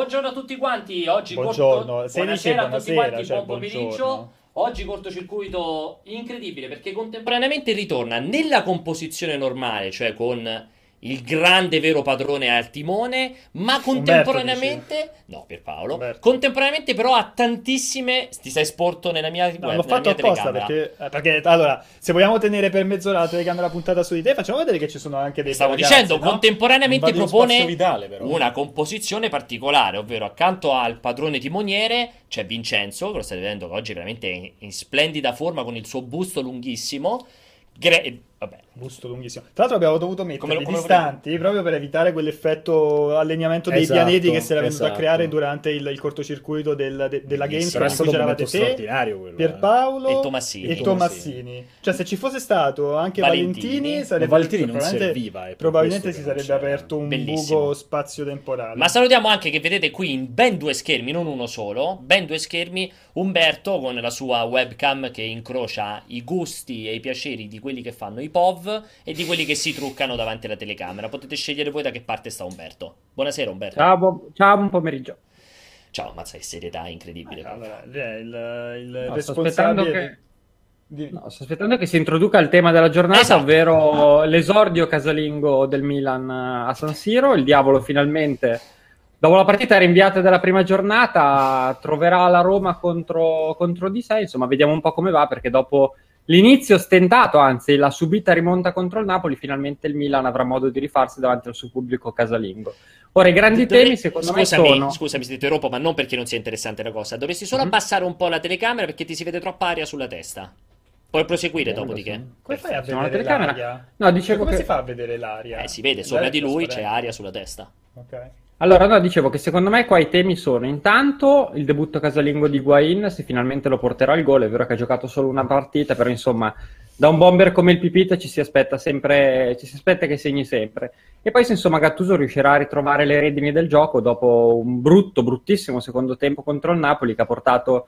Buongiorno a tutti quanti, oggi Buongiorno, corto... 16 buonasera a tutti buonasera, quanti, cioè, buon pomeriggio. Oggi cortocircuito incredibile perché contemporaneamente ritorna nella composizione normale, cioè con il grande vero padrone al timone, ma contemporaneamente no, per Paolo, Umberto. contemporaneamente però ha tantissime ti sei sporto nella mia No, web, l'ho fatto apposta telecamera. perché, eh, perché, allora, se vogliamo tenere per mezz'ora la telecamera puntata su di te, facciamo vedere che ci sono anche dei Stavo ragazzi, dicendo, no? contemporaneamente propone vitale, però. una composizione particolare, ovvero accanto al padrone timoniere c'è Vincenzo, che lo state vedendo che oggi è veramente in, in splendida forma con il suo busto lunghissimo. Gre- vabbè, Busto lunghissimo. Tra l'altro abbiamo dovuto metterli Come come distanti proprio per evitare quell'effetto allineamento dei Esatto, pianeti che si era venuto a esatto. creare durante il, il cortocircuito del- de- della Gamescom Però è in cui stato un c'eravate te, straordinario quello. eh. Pierpaolo E Tomassini. e Tomassini. Cioè se ci fosse stato anche Valentini. Valentini, sarebbe Valentini non probabilmente, serviva, per probabilmente si sarebbe aperto un Bellissimo. buco spazio-temporale. Ma salutiamo anche che vedete qui in ben due schermi, non uno solo, ben due schermi, Umberto con la sua webcam che incrocia i gusti e i piaceri di quelli che fanno i POV e di quelli che si truccano davanti alla telecamera. Potete scegliere voi da che parte sta Umberto. Buonasera Umberto. Ciao, bu- ciao, buon pomeriggio. Ciao, mazza che serietà incredibile. Allora, eh, il, il No, sto aspettando responsabile che... di- no, sto aspettando che si introduca il tema della giornata, Esatto. ovvero l'esordio casalingo del Milan a San Siro. Il diavolo finalmente, dopo la partita rinviata della prima giornata, troverà la Roma contro, contro di sé. Insomma, vediamo un po' come va, perché dopo l'inizio stentato, anzi la subita rimonta contro il Napoli, finalmente il Milan avrà modo di rifarsi davanti al suo pubblico casalingo. Ora, i grandi Dove- temi, secondo scusami, me, sono... Scusami se ti interrompo, ma non perché non sia interessante la cosa. Dovresti solo Mhm. abbassare un po' la telecamera perché ti si vede troppa aria sulla testa. Puoi proseguire Bene, dopodiché. così. Come fai a vedere telecamera? l'aria? No, dicevo come che- si fa a vedere l'aria? Eh, si vede, sopra di lui c'è aria sulla testa. Ok. Allora, no, dicevo che secondo me qua i temi sono intanto il debutto casalingo di Guain, se finalmente lo porterà al gol, è vero che ha giocato solo una partita, però insomma, da un bomber come il Pipita ci si aspetta sempre, ci si aspetta che segni sempre. E poi se insomma Gattuso riuscirà a ritrovare le redini del gioco dopo un brutto, bruttissimo secondo tempo contro il Napoli che ha portato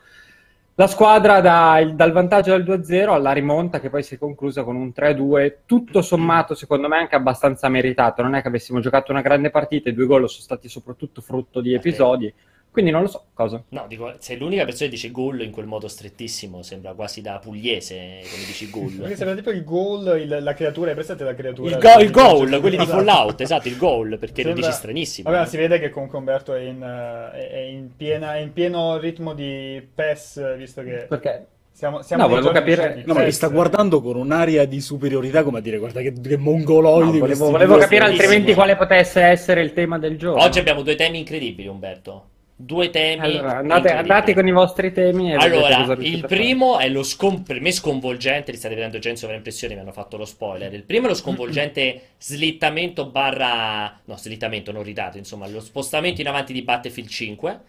la squadra da- dal vantaggio del 2-0 alla rimonta che poi si è conclusa con un 3-2, tutto sommato secondo me anche abbastanza meritato, non è che avessimo giocato una grande partita, i due gol sono stati soprattutto frutto di episodi, quindi non lo so cosa. No, dico, sei l'unica persona che dice gol in quel modo strettissimo, sembra quasi da pugliese, come dici Perché gol. sembra tipo il goal, il- la creatura, hai presente la creatura? Il, go- il di- goal, quelli di Esatto. Fallout, esatto, il goal, perché lo Sembra- dici stranissimo. Vabbè, si vede che comunque Umberto è in, eh, è- è in, piena, è in pieno ritmo di PES, visto che Perché siamo, siamo No, volevo capire- di No, ma mi sta guardando con un'aria di superiorità, come a dire, guarda che, che mongoloidi no, volevo, volevo capire altrimenti quale potesse essere il tema del giorno. Oggi abbiamo due temi incredibili, Umberto. Due temi. Allora, andate, andate con i vostri temi Allora, il primo è lo scon- per me sconvolgente, li state vedendo già in sovraimpressione, mi hanno fatto lo spoiler. Il primo è lo sconvolgente slittamento barra... no, slittamento, non ridato, insomma, lo spostamento in avanti di Battlefield 5.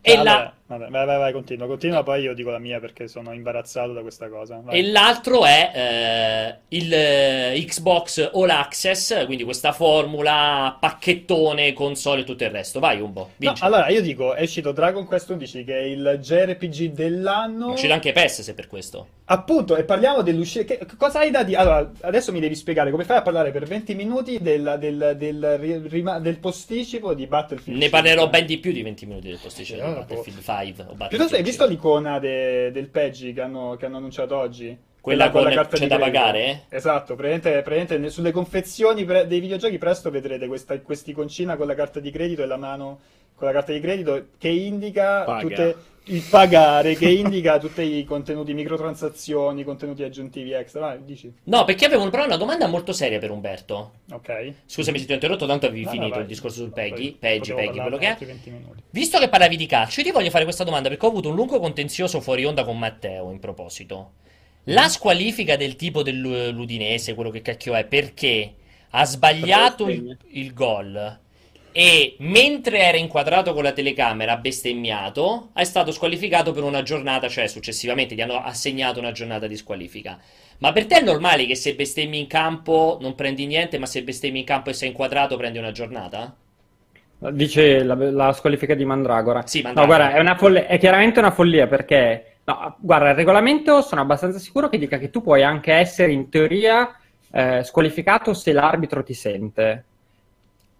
E, Ah, la- vabbè, vai, vai, vai, continua, continua, poi io dico la mia perché sono imbarazzato da questa cosa. Vai. e l'altro è eh, il eh, Xbox All Access, quindi questa formula, pacchettone, console e tutto il resto. Vai, Umbo, No, vinci. allora, io dico, è uscito Dragon Quest 11 che è il JRPG dell'anno. È uscito anche PES se per questo. Appunto, e parliamo dell'uscita. Che, cosa hai da dire? Allora, adesso mi devi spiegare come fai a parlare per 20 minuti del, del, del, del posticipo di Battlefield. Ne 5. parlerò ben di più di 20 minuti del posticipo di no, Battlefield 5 Battlefield Piuttosto hai visto 5. l'icona de- del PEGI che hanno, che hanno annunciato oggi? Quella con- c'è di da pagare? Esatto, praticamente, praticamente sulle confezioni dei videogiochi presto vedrete questa quest'iconcina con la carta di credito e la mano con la carta di credito che indica Paga. tutte, il pagare, che indica tutti i contenuti, microtransazioni, contenuti aggiuntivi extra. Vai, dici. No, perché avevo però una domanda molto seria per Umberto. Ok. Scusami se ti ho interrotto, tanto avevi No, no, finito vai. il discorso sul Peggy, Peggy, Peggy, quello che è. altri 20 minuti. Visto che parlavi di calcio, io ti voglio fare questa domanda perché ho avuto un lungo contenzioso fuori onda con Matteo in proposito. La squalifica del tipo dell'Udinese, quello che cacchio è, perché ha sbagliato il, il gol e mentre era inquadrato con la telecamera, ha bestemmiato, è stato squalificato per una giornata, cioè successivamente gli hanno assegnato una giornata di squalifica. Ma per te è normale che se bestemmi in campo non prendi niente, ma se bestemmi in campo e sei inquadrato prendi una giornata? Dice la, la squalifica di Mandragora. Sì, No, Mandragora. guarda, è, una folle- è chiaramente una follia perché, no, guarda, il regolamento sono abbastanza sicuro che dica che tu puoi anche essere in teoria eh, squalificato se l'arbitro ti sente.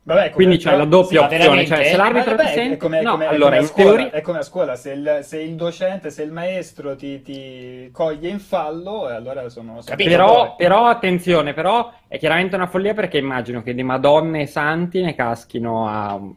Vabbè, come- Quindi c'è la doppia sì, opzione, cioè se l'arbitro Ah, vabbè, ti sente... è come, è no, come- è allora come scuola, teoria... è come a scuola, se il, se il docente, se il maestro ti, ti coglie in fallo, e allora sono... sono Capito? Però, però attenzione, però è chiaramente una follia perché immagino che di madonne e santi ne caschino a una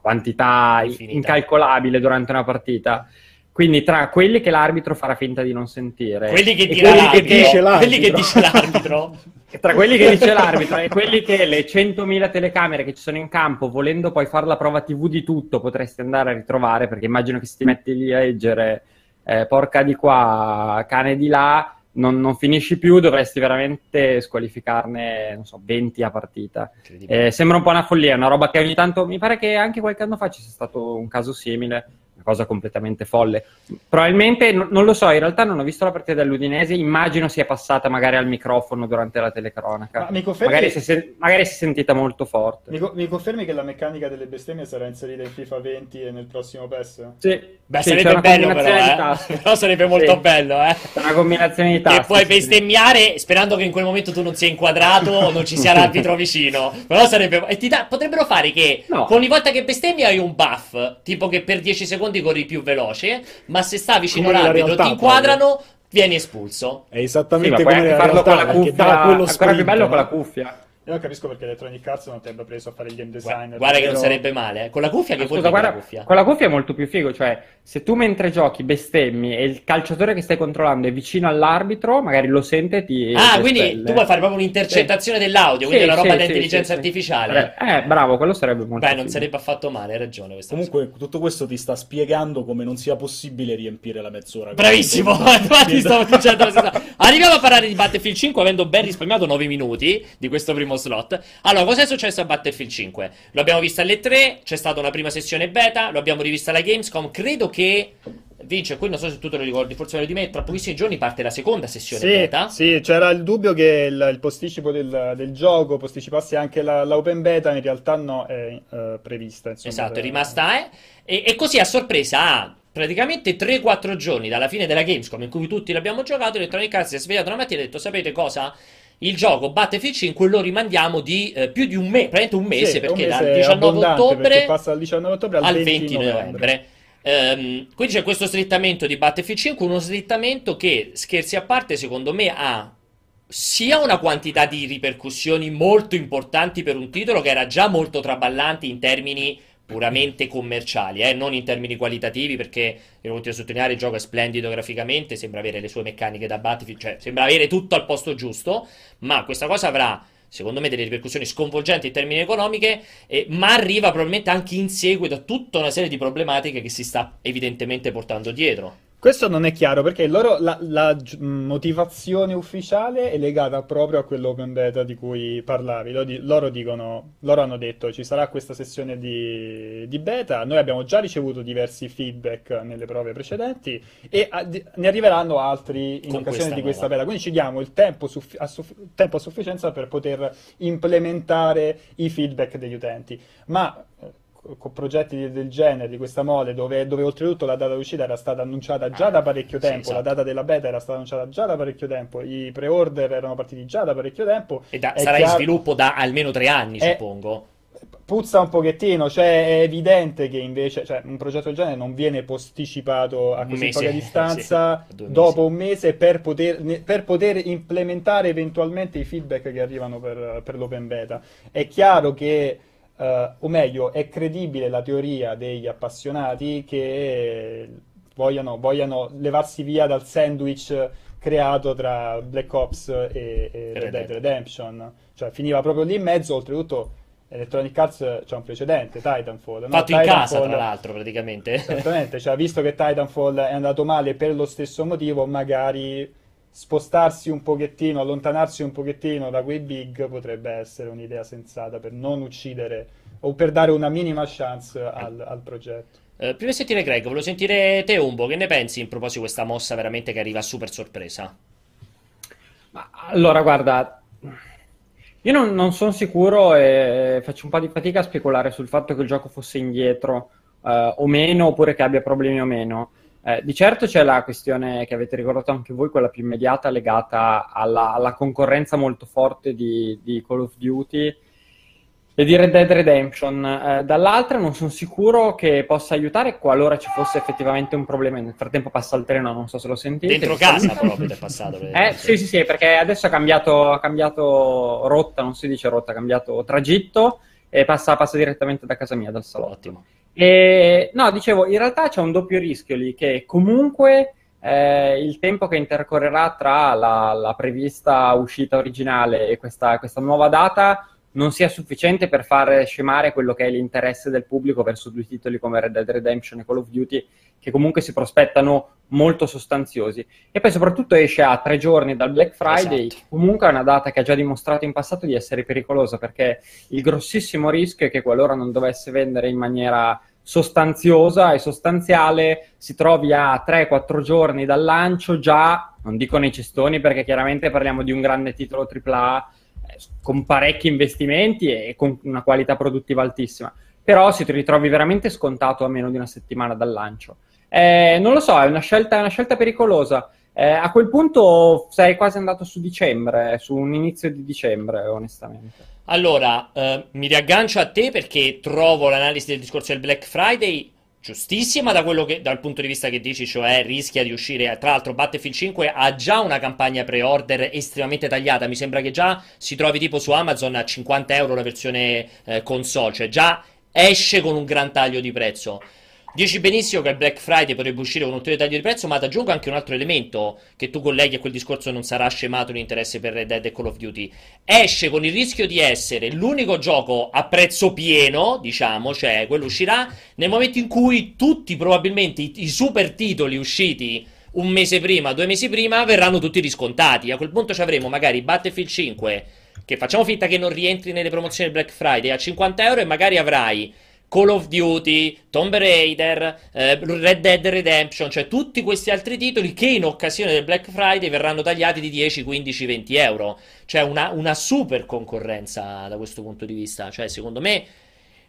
quantità Infinita. incalcolabile durante una partita. Quindi tra quelli che l'arbitro farà finta di non sentire, Quelli che quelli che dice l'arbitro. quelli che dice l'arbitro. Tra quelli che dice l'arbitro e quelli che le 100.000 telecamere che ci sono in campo, volendo poi fare la prova TV di tutto, potresti andare a ritrovare, perché immagino che se ti metti lì a leggere eh, porca di qua, cane di là, non, non finisci più, dovresti veramente squalificarne, non so, 20 a partita. Eh, sembra un po' una follia, una roba che ogni tanto, mi pare che anche qualche anno fa ci sia stato un caso simile, cosa completamente folle. Probabilmente, n- non lo so, in realtà non ho visto la partita dell'Udinese, immagino sia passata magari al microfono durante la telecronaca. Ma mi confermi, Magari si, è sen- magari si è sentita molto forte. mi co- mi confermi che la meccanica delle bestemmie sarà inserita in FIFA 20 e nel prossimo PES? Sì, Beh, sì, sarebbe bello però, eh. Però sarebbe molto Sì. bello, eh. Una combinazione di tasti. E puoi bestemmiare sperando che in quel momento tu non sia inquadrato o non ci sia l'arbitro vicino. Però sarebbe. E ti dà- potrebbero fare che No. ogni volta che bestemmi hai un buff. Tipo che per 10 secondi corri più veloce. Ma se sta vicino all'arbitro, ti inquadrano, vieni espulso. È Sì, esattamente puoi come farlo con realtà, la perché dà cuffia, quello ancora più bello con la cuffia. Io non capisco perché Electronic Arts non ti abbia preso a fare il game designer. Guarda che non sarebbe male. eh. Con la cuffia che Scusa, dire guarda, la cuffia? con la cuffia è molto più figo, cioè se tu mentre giochi bestemmi e il calciatore che stai controllando è vicino all'arbitro, magari lo sente e ti... Ah, ti quindi espelle. tu vuoi fare proprio un'intercettazione dell'audio, quindi Sì, una roba sì, sì, intelligenza sì, sì. artificiale. Eh, bravo, quello sarebbe molto Beh, non figo. sarebbe affatto male, hai ragione. Questa cosa. Comunque, tutto questo ti sta spiegando come non sia possibile riempire la mezz'ora. Bravissimo, infatti stavo dicendo la stessa cosa. Arriviamo a parlare di Battlefield 5 avendo ben risparmiato 9 minuti di questo primo slot. Allora, cosa è successo a Battlefield 5? Lo abbiamo visto alle 3, c'è stata una prima sessione beta, lo abbiamo rivista alla Gamescom, credo che... Vince, qui non so se tu te lo ricordi, forse meglio di me, tra pochissimi giorni parte la seconda sessione Sì, beta. sì, c'era il dubbio che il, il posticipo del, del gioco posticipasse anche la, la open beta, in realtà no, è eh, prevista. Insomma, Esatto, è rimasta eh. E, e così a sorpresa a praticamente 3-4 giorni dalla fine della Gamescom in cui tutti l'abbiamo giocato, Electronic Arts si è svegliato una mattina e ha detto sapete cosa? Il gioco Battlefield 5 lo rimandiamo di eh, più di un mese, praticamente un mese, Sì, perché un mese dal 19 abbondante, ottobre passa dal 19 ottobre al, al 20, 20 novembre. Ehm, quindi c'è questo slittamento di Battlefield 5, uno slittamento che, scherzi a parte, secondo me ha sia una quantità di ripercussioni molto importanti per un titolo che era già molto traballante in termini puramente commerciali, eh, non in termini qualitativi, perché io continuo a sottolineare il gioco è splendido graficamente, sembra avere le sue meccaniche da Battlefield, cioè sembra avere tutto al posto giusto, ma questa cosa avrà secondo me delle ripercussioni sconvolgenti in termini economiche, eh, ma arriva probabilmente anche in seguito a tutta una serie di problematiche che si sta evidentemente portando dietro. Questo non è chiaro perché loro, la, la gi- motivazione ufficiale è legata proprio a quell'open beta di cui parlavi. Lo di- loro dicono, loro hanno detto ci sarà questa sessione di, di beta. Noi abbiamo già ricevuto diversi feedback nelle prove precedenti e a- di- ne arriveranno altri in Con occasione questa di questa nuova. beta. Quindi ci diamo il tempo, suffi- a, suff- tempo a sufficienza per poter implementare i feedback degli utenti. Ma eh, con progetti del genere, di questa mole, dove, dove oltretutto la data d'uscita era stata annunciata già da parecchio sì, tempo, la esatto. data della beta era stata annunciata già da parecchio tempo, i pre-order erano partiti già da parecchio tempo. E da- È sarà in chiaro- sviluppo da almeno tre anni, Eh, suppongo. Puzza un pochettino, cioè è evidente che invece cioè, un progetto del genere non viene posticipato a così mese, poca distanza sì, dopo un mese per poter, per poter implementare eventualmente i feedback che arrivano per, per l'open beta. È chiaro che, eh, o meglio, è credibile la teoria degli appassionati che vogliano, vogliano levarsi via dal sandwich creato tra Black Ops e, e Red Dead Redemption. Cioè finiva proprio lì in mezzo, oltretutto Electronic Arts c'è un precedente, Titanfall. no? Fatto in casa, Titanfall- tra l'altro, praticamente. Esattamente, cioè, visto che Titanfall è andato male per lo stesso motivo, magari spostarsi un pochettino, allontanarsi un pochettino da quei big potrebbe essere un'idea sensata per non uccidere o per dare una minima chance al, al progetto. Eh, prima di sentire Greg, volevo sentire te, Umbo, che ne pensi in proposito di questa mossa veramente che arriva super sorpresa? Ma allora, guarda, io non, non sono sicuro e faccio un po' di fatica a speculare sul fatto che il gioco fosse indietro eh, o meno, oppure che abbia problemi o meno. Eh, di certo c'è la questione che avete ricordato anche voi, quella più immediata legata alla, alla concorrenza molto forte di, di Call of Duty. e di Red Dead Redemption. Eh, dall'altra non sono sicuro che possa aiutare qualora ci fosse effettivamente un problema. Nel frattempo passa il treno, non so se lo sentite. Dentro casa proprio è passato. Eh, sì, sì, sì, perché adesso ha cambiato, ha cambiato rotta, non si dice rotta, ha cambiato tragitto e passa, passa direttamente da casa mia, dal salotto. Ottimo. E, no, dicevo, in realtà c'è un doppio rischio lì, che comunque eh, il tempo che intercorrerà tra la, la prevista uscita originale e questa, questa nuova data non sia sufficiente per far scemare quello che è l'interesse del pubblico verso due titoli come Red Dead Redemption e Call of Duty, che comunque si prospettano molto sostanziosi. E poi soprattutto esce a tre giorni dal Black Friday, Esatto. comunque è una data che ha già dimostrato in passato di essere pericolosa, perché il grossissimo rischio è che qualora non dovesse vendere in maniera sostanziosa e sostanziale si trovi a 3-4 giorni dal lancio già, non dico nei cestoni perché chiaramente parliamo di un grande titolo AAA eh, con parecchi investimenti e con una qualità produttiva altissima, però si ritrovi veramente scontato a meno di una settimana dal lancio. Eh, non lo so, è una scelta, è una scelta pericolosa. Eh, a quel punto sei quasi andato su dicembre, su un inizio di dicembre, onestamente. Allora, eh, mi riaggancio a te perché trovo l'analisi del discorso del Black Friday giustissima da che, dal punto di vista che dici, cioè rischia di uscire. Tra l'altro, Battlefield 5 ha già una campagna pre-order estremamente tagliata. Mi sembra che già si trovi tipo su Amazon a 50 euro la versione eh, console, cioè già esce con un gran taglio di prezzo. Dici benissimo che il Black Friday potrebbe uscire con un ulteriore taglio di prezzo, ma ti aggiungo anche un altro elemento che tu colleghi a quel discorso non sarà scemato l'interesse per Red Dead e Call of Duty. Esce con il rischio di essere l'unico gioco a prezzo pieno, diciamo, cioè quello uscirà nel momento in cui tutti probabilmente i, i super titoli usciti un mese prima, due mesi prima, verranno tutti riscontati. A quel punto ci avremo magari Battlefield 5, che facciamo finta che non rientri nelle promozioni del Black Friday, a 50 euro e magari avrai Call of Duty, Tomb Raider, eh, Red Dead Redemption, cioè tutti questi altri titoli che in occasione del Black Friday verranno tagliati di 10, 15, 20 euro. Cioè una, una super concorrenza da questo punto di vista. Cioè, secondo me,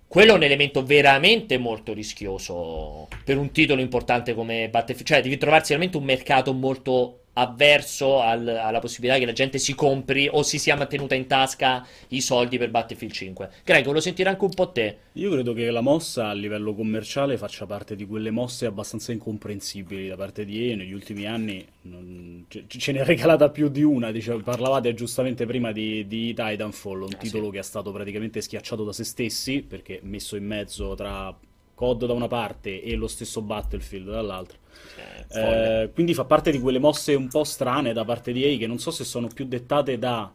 quello è un elemento veramente molto rischioso per un titolo importante come Battlefield. Cioè, devi trovarsi veramente un mercato molto avverso al- alla possibilità che la gente si compri o si sia mantenuta in tasca i soldi per Battlefield 5. Greg, volevo sentire anche un po' te. Io credo che la mossa a livello commerciale faccia parte di quelle mosse abbastanza incomprensibili da parte di EA negli ultimi anni. non- ce, ce ne è regalata più di una. Dicevo, parlavate giustamente prima di, di Titanfall, un Ah, titolo sì. che è stato praticamente schiacciato da se stessi perché messo in mezzo tra COD da una parte e lo stesso Battlefield dall'altra. Eh, quindi fa parte di quelle mosse un po' strane da parte di EA che non so se sono più dettate da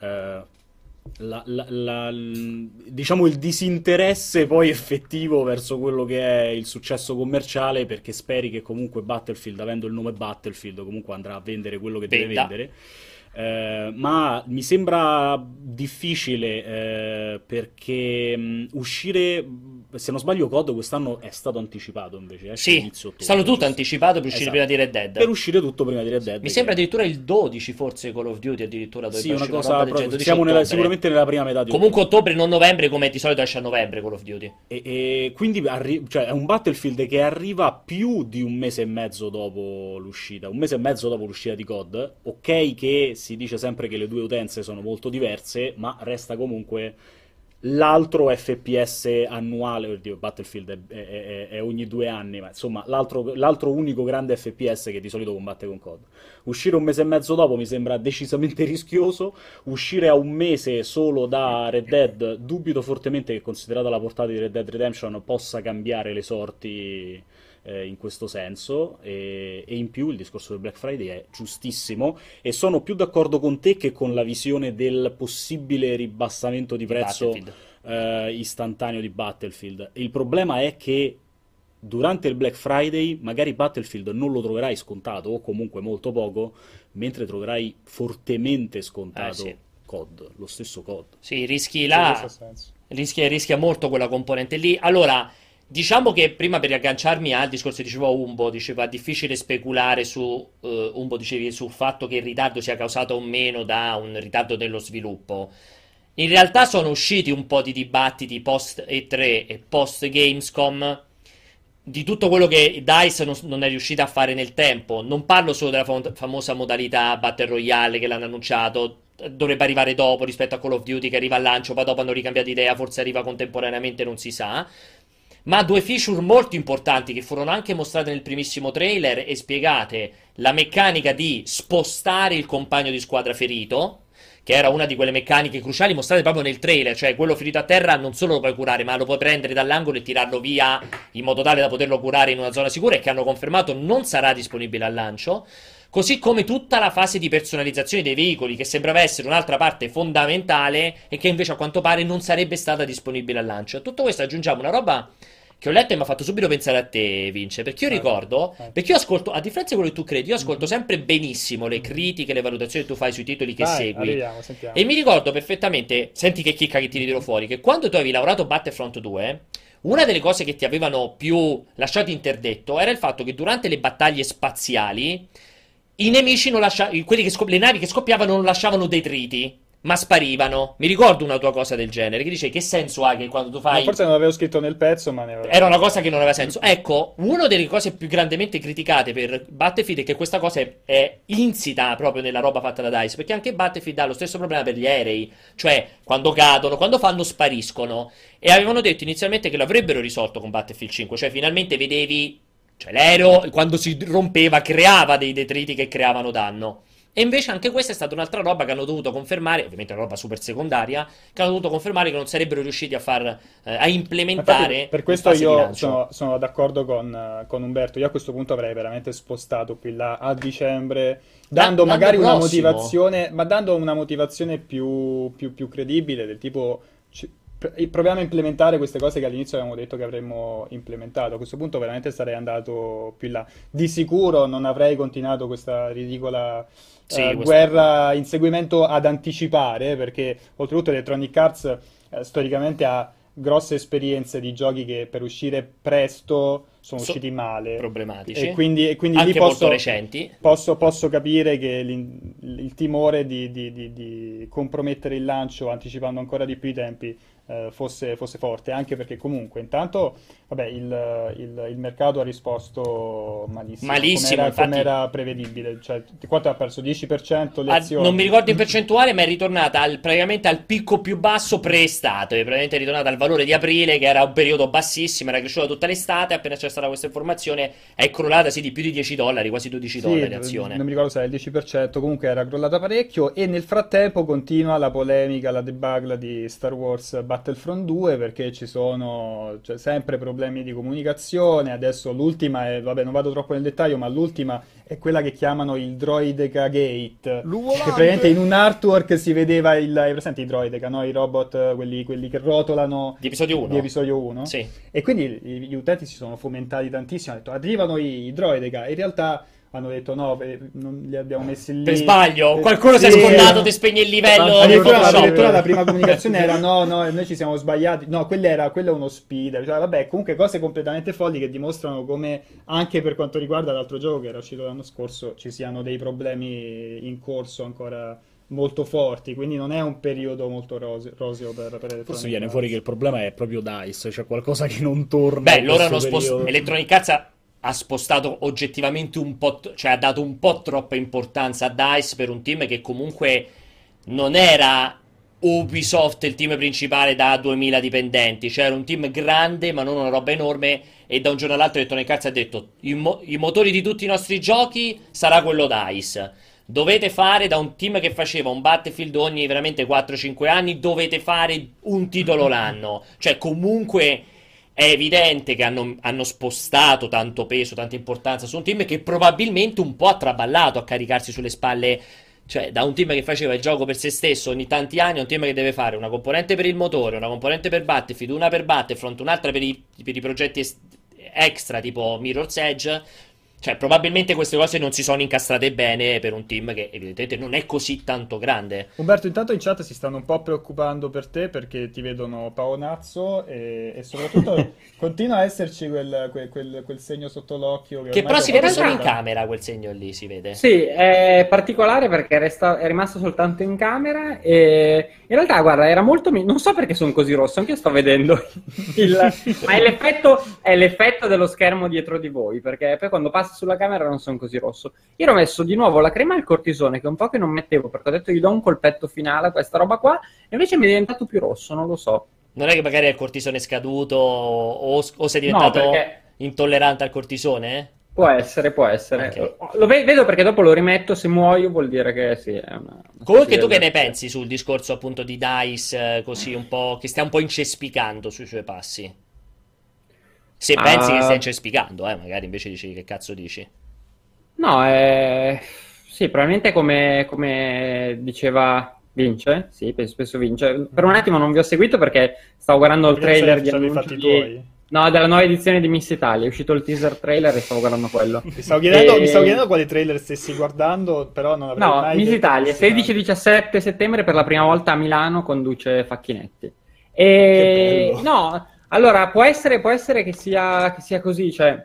eh, la- la- la- diciamo il disinteresse poi effettivo verso quello che è il successo commerciale perché speri che comunque Battlefield, avendo il nome Battlefield, comunque andrà a vendere quello che deve Venda. vendere. Eh, ma mi sembra difficile eh, perché mh, uscire, se non sbaglio, COD quest'anno è stato anticipato invece. esce Sì, è stato tutto anticipato per uscire Esatto. prima di Red Dead. Per uscire tutto prima di Red Dead. Mi che- sembra addirittura il 12, forse Call of Duty, addirittura dovrebbe Sì, una cosa 12 siamo nella- sicuramente nella prima metà di Comunque ottobre, non novembre, come di solito esce a novembre Call of Duty. E, e quindi arri- cioè, è un Battlefield che arriva più di un mese e mezzo dopo l'uscita, un mese e mezzo dopo l'uscita di COD. Ok, che si dice sempre che le due utenze sono molto diverse, ma resta comunque l'altro FPS annuale. oddio, Battlefield è, è- è- ogni due anni, ma insomma, l'altro, l'altro unico grande FPS che di solito combatte con COD. Uscire un mese e mezzo dopo mi sembra decisamente rischioso. Uscire a un mese solo da Red Dead, dubito fortemente che, considerata la portata di Red Dead Redemption, possa cambiare le sorti eh, in questo senso. E, e in più il discorso del Black Friday è giustissimo. E sono più d'accordo con te che con la visione del possibile ribassamento di prezzo eh, istantaneo di Battlefield. Il problema è che durante il Black Friday magari Battlefield non lo troverai scontato o comunque molto poco, mentre troverai fortemente scontato Eh, sì. COD, lo stesso COD. Sì, rischi là, rischia, rischia molto quella componente lì. Allora, diciamo che prima per riagganciarmi al discorso che diceva Umbo, diceva difficile speculare su, eh, Umbo dicevi sul fatto che il ritardo sia causato o meno da un ritardo nello sviluppo. In realtà sono usciti un po' di dibattiti post E3 e post Gamescom di tutto quello che DICE non, non è riuscita a fare nel tempo. Non parlo solo della fam- famosa modalità Battle Royale che l'hanno annunciato. dovrebbe arrivare dopo rispetto a Call of Duty che arriva al lancio, poi dopo hanno ricambiato idea, forse arriva contemporaneamente, non si sa. Ma due feature molto importanti che furono anche mostrate nel primissimo trailer e spiegate la meccanica di spostare il compagno di squadra ferito, che era una di quelle meccaniche cruciali mostrate proprio nel trailer, cioè quello ferito a terra non solo lo puoi curare, ma lo puoi prendere dall'angolo e tirarlo via in modo tale da poterlo curare in una zona sicura e che hanno confermato non sarà disponibile al lancio. Così come tutta la fase di personalizzazione dei veicoli, che sembrava essere un'altra parte fondamentale e che invece a quanto pare non sarebbe stata disponibile al lancio. A tutto questo aggiungiamo una roba che ho letto e mi ha fatto subito pensare a te, Vince. Perché io ricordo, perché io ascolto, a differenza di quello che tu credi, io ascolto sempre benissimo le critiche, le valutazioni che tu fai sui titoli che Vai, segui. arriviamo, sentiamo. E mi ricordo perfettamente, senti che chicca che ti dirò fuori, che quando tu avevi lavorato Battlefront 2, una delle cose che ti avevano più lasciato interdetto era il fatto che durante le battaglie spaziali i nemici non lasciavano, scop- le navi che scoppiavano non lasciavano detriti, ma sparivano. Mi ricordo una tua cosa del genere, che dice che senso ha che quando tu fai... Forse non l'avevo scritto nel pezzo, ma ne avevo... Era una cosa che non aveva senso. Ecco, una delle cose più grandemente criticate per Battlefield è che questa cosa è, è insita proprio nella roba fatta da DICE, perché anche Battlefield ha lo stesso problema per gli aerei, cioè quando cadono, quando fanno spariscono. E avevano detto inizialmente che lo avrebbero risolto con Battlefield 5, cioè finalmente vedevi, cioè l'aereo quando si rompeva creava dei detriti che creavano danno. E invece anche questa è stata un'altra roba che hanno dovuto confermare, ovviamente una roba super secondaria, che hanno dovuto confermare che non sarebbero riusciti a far eh, a implementare Infatti, per questo io sono, sono d'accordo con, con Umberto. Io a questo punto avrei veramente spostato qui là a dicembre, dando l'anno magari una motivazione, ma dando una motivazione più, più- più credibile, del tipo proviamo a implementare queste cose che all'inizio avevamo detto che avremmo implementato. A questo punto veramente sarei andato più in là. Di sicuro non avrei continuato questa ridicola Sì, questo- guerra, inseguimento ad anticipare, perché oltretutto Electronic Arts eh, storicamente ha grosse esperienze di giochi che per uscire presto sono So- usciti male. problematici. E quindi, e quindi anche lì molto posso, recenti. posso, posso capire che il timore di, di- di- di compromettere il lancio anticipando ancora di più i tempi fosse, fosse forte, anche perché comunque intanto vabbè, il, il- il mercato ha risposto malissimo, Malissimo, come era, prevedibile, cioè quanto ha perso? 10% le Ah, azioni? non mi ricordo in percentuale, ma è ritornata al- praticamente al picco più basso pre-estate. È praticamente ritornata al valore di aprile, che era un periodo bassissimo, era cresciuta tutta l'estate. Appena c'è stata questa informazione, è crollata sì, di più di 10 dollari, quasi 12 Sì, dollari azione. non mi ricordo se era il 10%, comunque era crollata parecchio e nel frattempo continua la polemica, la debugla di Star Wars Battlefront 2 perché ci sono cioè, sempre problemi di comunicazione, adesso l'ultima è, vabbè non vado troppo nel dettaglio, ma l'ultima è quella che chiamano il Droideca Gate, L'uvolante! che praticamente in un artwork si vedeva il, hai presente i Droideca, no? I robot, eh, quelli, quelli che rotolano Di episodio 1. di episodio 1? Sì. E quindi gli utenti si sono fomentati tantissimo, hanno detto arrivano i, i droidega, in realtà hanno detto no, eh, non li abbiamo messi lì. Per sbaglio, Eh, qualcuno si è sì, scordato, eh. ti spegne il livello. Addirittura, addirittura la prima comunicazione era no, no, noi ci siamo sbagliati. No, quella era, quello è uno speeder. Cioè, vabbè, comunque cose completamente folli che dimostrano come anche per quanto riguarda l'altro gioco che era uscito l'anno scorso ci siano dei problemi in corso ancora molto forti, quindi non è un periodo molto rose- roseo per, per Electronic Forse viene Arts. fuori che il problema è proprio DICE, cioè qualcosa che non torna. Beh, in loro hanno spostato. Electronic Arts ha- spostato oggettivamente un po', t- cioè ha dato un po' troppa importanza a DICE per un team che comunque non era Ubisoft il team principale da 2000 dipendenti, cioè era un team grande ma non una roba enorme e da un giorno all'altro Electronic Arts ha detto i, mo- i motori di tutti i nostri giochi sarà quello DICE. Dovete fare da un team che faceva un Battlefield ogni veramente 4-5 anni, dovete fare un titolo l'anno. Cioè comunque è evidente che hanno, hanno spostato tanto peso, tanta importanza su un team che probabilmente un po' ha traballato a caricarsi sulle spalle. Cioè, da un team che faceva il gioco per se stesso ogni tanti anni, a un team che deve fare una componente per il motore, una componente per Battlefield, una per Battlefront, un'altra per i, per i progetti es- extra tipo Mirror's Edge. Cioè, probabilmente queste cose non si sono incastrate bene per un team che evidentemente non è così tanto grande. Umberto, intanto in chat si stanno un po' preoccupando per te perché ti vedono paonazzo e, e soprattutto continua a esserci quel, quel- quel- quel segno sotto l'occhio. Che ormai però si vede solo in camera quel segno lì, si vede. Sì, è particolare perché resta- è rimasto soltanto in camera e in realtà, guarda, era molto... mi- Non so perché sono così rosso, anche io sto vedendo il... Ma è l'effetto, è l'effetto dello schermo dietro di voi, perché poi quando passi sulla camera non sono così rosso. Io ho messo di nuovo la crema al cortisone, che è un po' che non mettevo, perché ho detto gli do un colpetto finale a questa roba qua, e invece mi è diventato più rosso, non lo so. Non è che magari è il cortisone scaduto o, o sei diventato No, perché- intollerante al cortisone? eh? Può essere, può essere. Ok. Lo ve- vedo perché dopo lo rimetto, se muoio vuol dire che sì, è una... Comunque tu che ne pensi sul discorso appunto di Dice eh, così un po' che stia un po' incespicando sui suoi passi? Se Ah. pensi che stia incespicando, eh, magari invece dici che cazzo dici. No, eh, sì, probabilmente come, come diceva Vince, sì, penso, penso Vince. Per un attimo non vi ho seguito perché stavo guardando il trailer sai- di di-? No, della nuova edizione di Miss Italia, è uscito il teaser trailer e stavo guardando quello. Mi stavo, chiedendo, E- mi stavo chiedendo quali trailer stessi guardando, però non avrei No, mai Miss Italia, Miss Italia. 16-17 settembre per la prima volta a Milano conduce Facchinetti. Che E bello. no, allora può essere, può essere che, sia, che sia così, cioè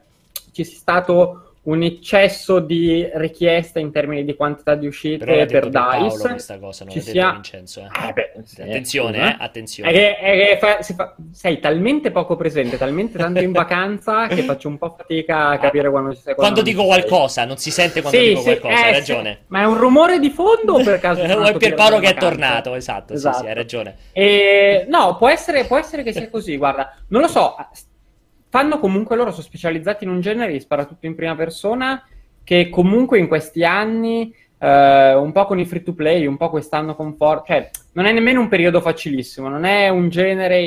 ci sia stato un eccesso di richiesta in termini di quantità di uscite per Pierpaolo DICE. questa cosa, non ci sia- Vincenzo. eh. Eh beh, sì, Attenzione, eh, attenzione. È che, è che fa- fa- sei talmente poco presente, talmente tanto in vacanza che faccio un po' fatica a capire quando ci sei. Quando non dico qualcosa, non si sente quando Sì, dico sì, qualcosa, eh, hai sì. ragione. Ma è un rumore di fondo o per caso? o è Pierpaolo che è tornato, esatto, Esatto. hai ragione. E, no, può essere, può essere che sia così, guarda, non lo so, fanno comunque loro, sono specializzati in un genere di spara tutto in prima persona, che comunque in questi anni, eh, un po' con i free to play, un po' quest'anno con Fortnite, cioè non è nemmeno un periodo facilissimo, non è un genere,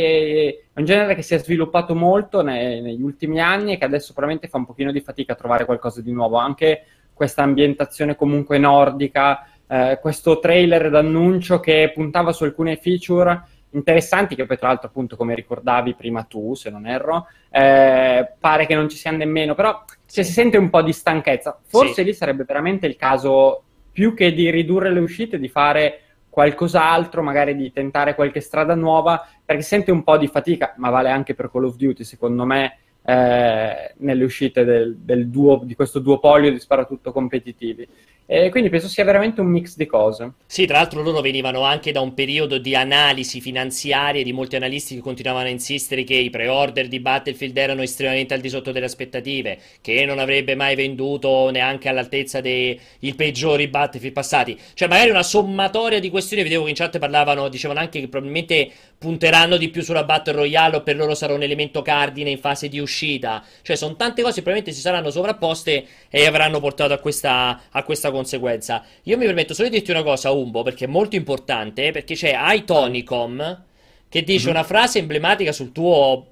è un genere che si è sviluppato molto ne- negli ultimi anni e che adesso probabilmente fa un pochino di fatica a trovare qualcosa di nuovo, anche questa ambientazione comunque nordica, eh, questo trailer d'annuncio che puntava su alcune feature interessanti che poi tra l'altro appunto come ricordavi prima tu se non erro eh, pare che non ci sia nemmeno però cioè, si sente un po' di stanchezza forse Sì. lì sarebbe veramente il caso più che di ridurre le uscite di fare qualcos'altro magari di tentare qualche strada nuova perché si sente un po' di fatica ma vale anche per Call of Duty secondo me eh, nelle uscite del, del duo, di questo duopolio di sparatutto competitivi e quindi penso sia veramente un mix di cose Sì, tra l'altro loro venivano anche da un periodo di analisi finanziarie di molti analisti che continuavano a insistere che i pre-order di Battlefield erano estremamente al di sotto delle aspettative, che non avrebbe mai venduto neanche all'altezza dei peggiori Battlefield passati. Cioè, magari una sommatoria di questioni, vedevo che in chat parlavano, dicevano anche che probabilmente punteranno di più sulla Battle Royale o per loro sarà un elemento cardine in fase di uscita. Cioè, sono tante cose che probabilmente si saranno sovrapposte e avranno portato a questa, a questa conseguenza. Io mi permetto solo di dirti una cosa, Umbo, perché è molto importante, perché c'è iTonicom che dice una frase emblematica sul tuo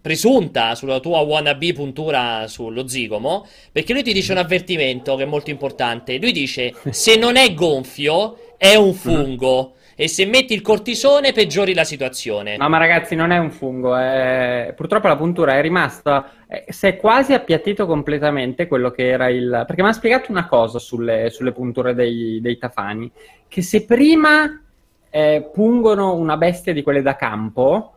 presunta sulla tua wannabe puntura sullo zigomo, perché lui ti dice un avvertimento che è molto importante. Lui dice: se non è gonfio, è un fungo. E se metti il cortisone, peggiori la situazione. No, ma ragazzi, non è un fungo. è- Purtroppo la puntura è rimasta. Si è quasi appiattito completamente quello che era il. Perché mi ha spiegato una cosa sulle, sulle punture dei, dei tafani: che se prima eh, pungono una bestia di quelle da campo,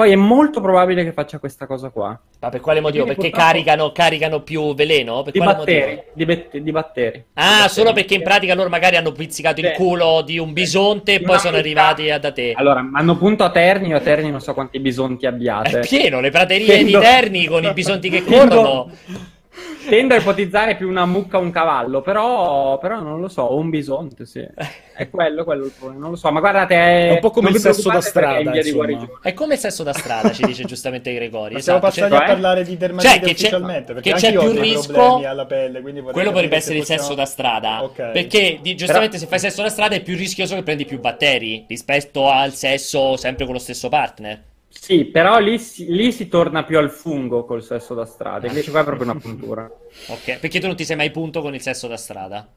poi è molto probabile che faccia questa cosa qua. Ma per quale motivo? Perché purtroppo- caricano, caricano più veleno? Per Di batteri, di, bet- di batteri. Ah, Di solo batteri. perché in pratica loro magari hanno pizzicato il Sì. culo di un bisonte e Di poi sono mucca. arrivati a da te. Allora, hanno punto a Terni, a Terni non so quanti bisonti abbiate. È pieno, le praterie di Tendo- Terni con i bisonti che corrono. Tendo a ipotizzare più una mucca o un cavallo, però, però non lo so, o un bisonte, sì. È quello, quello il problema, non lo so, ma guardate, è, È un po' come il sesso da strada. È come il sesso da strada, ci dice giustamente Gregori. Ma siamo esatto, passati cioè- a parlare di dermatite Cioè, che c'è- ufficialmente, perché che anche c'è più dei rischio- problemi alla pelle, Quello potrebbe essere il se sesso possiamo- da strada. Ok. Perché di- giustamente se fai sesso da strada è più rischioso che prendi più batteri rispetto al sesso sempre con lo stesso partner. Sì, però lì si, lì si torna più al fungo col sesso da strada, invece qua è proprio una puntura. Ok, perché tu non ti sei mai punto con il sesso da strada.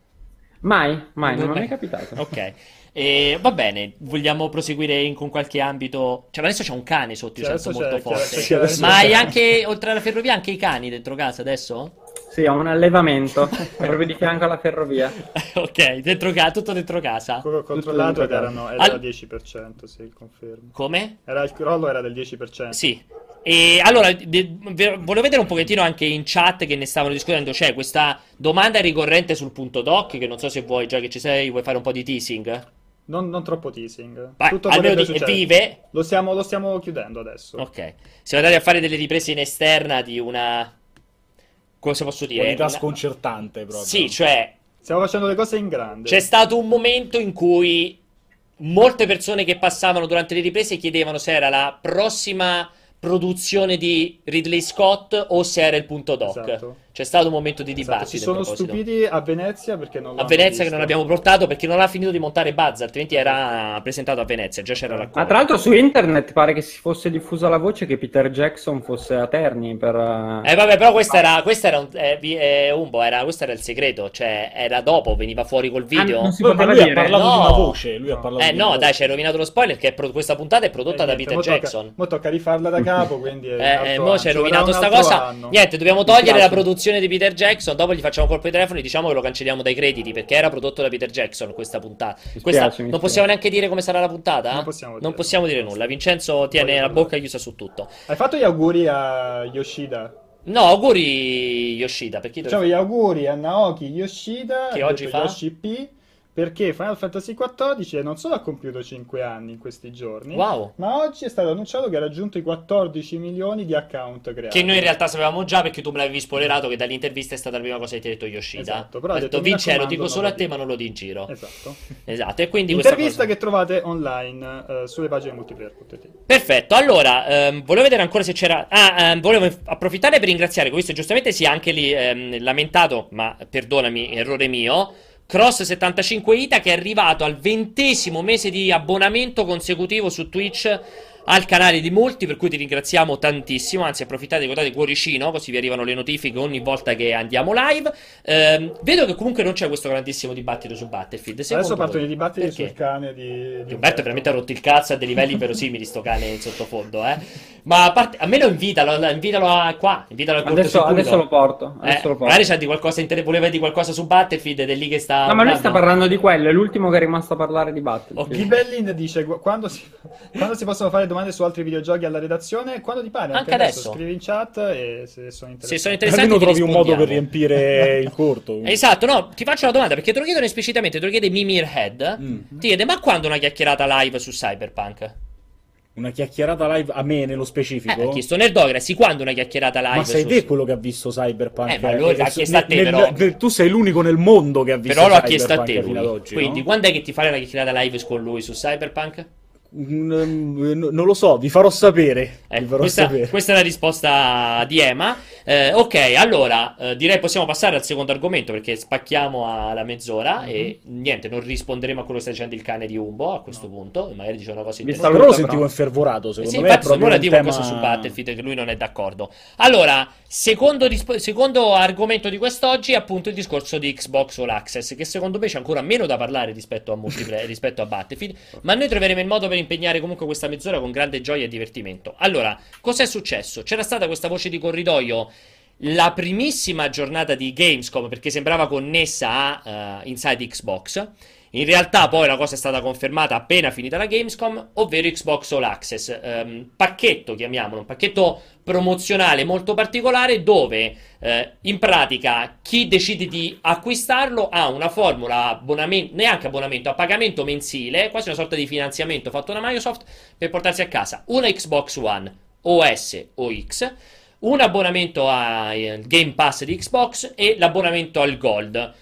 Mai, mai, non mi è mai capitato. Ok. E, va bene, vogliamo proseguire in- con qualche ambito. Cioè, ma adesso c'è un cane sotto, io Sì, sento molto forte. sì, adesso Ma hai anche, oltre alla ferrovia, anche i cani dentro casa adesso? Sì, ho un allevamento, proprio di fianco alla ferrovia. ok, dentro casa, tutto dentro casa. Quello ho controllato ed erano, era Al- il 10%, sì, confermo. Come? Era il crollo era del 10%. Sì. E allora, de- ve- volevo vedere un pochettino anche in chat che ne stavano discutendo. C'è questa domanda ricorrente sul punto doc, che non so se vuoi, già che ci sei, vuoi fare un po' di teasing? Non, non troppo teasing. Vai, Tutto almeno di- vive. Lo stiamo, lo stiamo chiudendo adesso. Ok. Siamo andati a fare delle riprese in esterna di una Cosa posso dire? Qualità Una- sconcertante proprio. Sì, cioè, Stiamo facendo le cose in grande. c'è stato un momento in cui molte persone che passavano durante le riprese chiedevano se era la prossima produzione di Ridley Scott o se era il punto doc. Esatto. C'è stato un momento di Esatto, dibattito. si in sono stupiti a Venezia perché non A Venezia visto. che non abbiamo portato perché non ha finito di montare Buzz, altrimenti era presentato a Venezia, già c'era la Ma tra l'altro su internet pare che si fosse diffusa la voce che Peter Jackson fosse a Terni per... Eh vabbè, però questa era, questa era un, eh, eh, Umbo, era, questo era il segreto, cioè era dopo, veniva fuori col video. Ah, non si poteva lui ha dire. parlato No. di una voce. Lui ha No. parlato Eh di no, una dai, voce. ci hai rovinato lo spoiler che è pro- questa puntata è prodotta Eh, da niente, Peter mo tocca- Jackson. Mo tocca rifarla da capo, quindi... Eh, eh, mo ci hai rovinato sta cosa. anno. Niente, dobbiamo togliere la spiace. Produzione di Peter Jackson. Dopo gli facciamo colpo di telefono e diciamo che lo cancelliamo dai crediti perché era prodotto da Peter Jackson questa puntata. Questa- spiace, mi non spiace. possiamo neanche dire come sarà la puntata? Non possiamo dire. Non possiamo dire nulla. Vincenzo tiene Voglio la bocca chiusa su tutto. Hai fatto gli auguri a Yoshida? No, auguri Yoshida. Perché Facciamo gli auguri a Naoki Yoshida Che oggi fa? Yoshi P perché Final Fantasy XIV non solo ha compiuto 5 anni in questi giorni, Wow. ma oggi è stato annunciato che ha raggiunto i 14 milioni di account creati. Che noi in realtà sapevamo già perché tu me l'avevi spoilerato che dall'intervista è stata la prima cosa che ti ha detto Yoshida. Esatto, però ha detto detto, Vince, lo dico solo a te dico." ma non lo di in giro. Esatto. Esatto, e quindi Intervista cosa... che trovate online eh, sulle pagine multiplayer.it. Perfetto, allora, ehm, volevo vedere ancora se c'era... Ah, ehm, volevo approfittare per ringraziare, questo giustamente si è anche lì ehm, lamentato, ma perdonami, errore mio, Cross75 Ita che è arrivato al ventesimo mese di abbonamento consecutivo su Twitch al canale di molti, per cui ti ringraziamo tantissimo, anzi approfittate di guardare il cuoricino, così vi arrivano le notifiche ogni volta che andiamo live. Ehm, vedo che comunque non c'è questo grandissimo dibattito su Battlefield. Secondo Adesso partono voi? i dibattiti Perché? sul cane di, di Umberto veramente ha rotto il cazzo a dei livelli verosimili sto cane in sottofondo, eh. Ma a, parte, a me lo invitalo, lo- invitalo a, qua, invitalo al Adesso, adesso lo porto. Eh, Adesso lo porto. magari c'ha di qualcosa inter- voleva di qualcosa su Battlefield ed è lì che sta No, ma lui sta parlando di quello, è l'ultimo che è rimasto a parlare di Battlefield. Ok. Ghibellin dice "Gu- quando si, quando si possono fare domande su altri videogiochi alla redazione, quando ti pare, Anche adesso. scrivi in chat e se sono interessanti. Se sono interessanti Almeno trovi un modo per riempire il corto. Esatto, no, ti faccio una domanda perché te lo chiedono esplicitamente, te lo chiede Mimir Head. Mm. Ti chiede "Ma quando una chiacchierata live su Cyberpunk?" Una chiacchierata live a me nello specifico. Eh, ha chiesto Nerdography, quando una chiacchierata live Ma sei su te quello che ha visto Cyberpunk? Eh, ma lui l'ha Nel- chiesto a te, nel- però. nel- tu sei l'unico nel mondo che ha visto Però l'ha Cyberpunk chiesto a te ad lui. oggi, Quindi no? quando è che ti fai una chiacchierata live con lui su Cyberpunk? Mm, n- non lo so, vi farò sapere. Eh, vi farò questa, sapere. questa è la risposta di Ema. Eh, ok, allora eh, direi possiamo passare al secondo argomento perché spacchiamo alla mezz'ora e Mhm. niente, non risponderemo a quello che sta dicendo il cane di Umbo a questo punto. e Magari dice una cosa interessante. Però lo sentivo infervorato, Eh secondo sì, me. è infatti proprio ora un di tema... qualcosa su Battlefield che lui non è d'accordo. Allora, secondo, rispo- secondo argomento di quest'oggi è appunto il discorso di Xbox All Access, che secondo me c'è ancora meno da parlare rispetto a, multiplayer, rispetto a Battlefield, ma noi troveremo il modo per impegnare comunque questa mezz'ora con grande gioia e divertimento. Allora, cos'è successo? C'era stata questa voce di corridoio la primissima giornata di Gamescom perché sembrava connessa a eh, Inside Xbox. In realtà poi la cosa è stata confermata appena finita la Gamescom, ovvero Xbox All Access, ehm, pacchetto chiamiamolo, un pacchetto promozionale molto particolare dove eh, in pratica chi decide di acquistarlo ha una formula abbonamento, neanche abbonamento, a pagamento mensile, quasi una sorta di finanziamento fatto da Microsoft per portarsi a casa una Xbox One OS o X, un abbonamento al Game Pass di Xbox e l'abbonamento al Gold.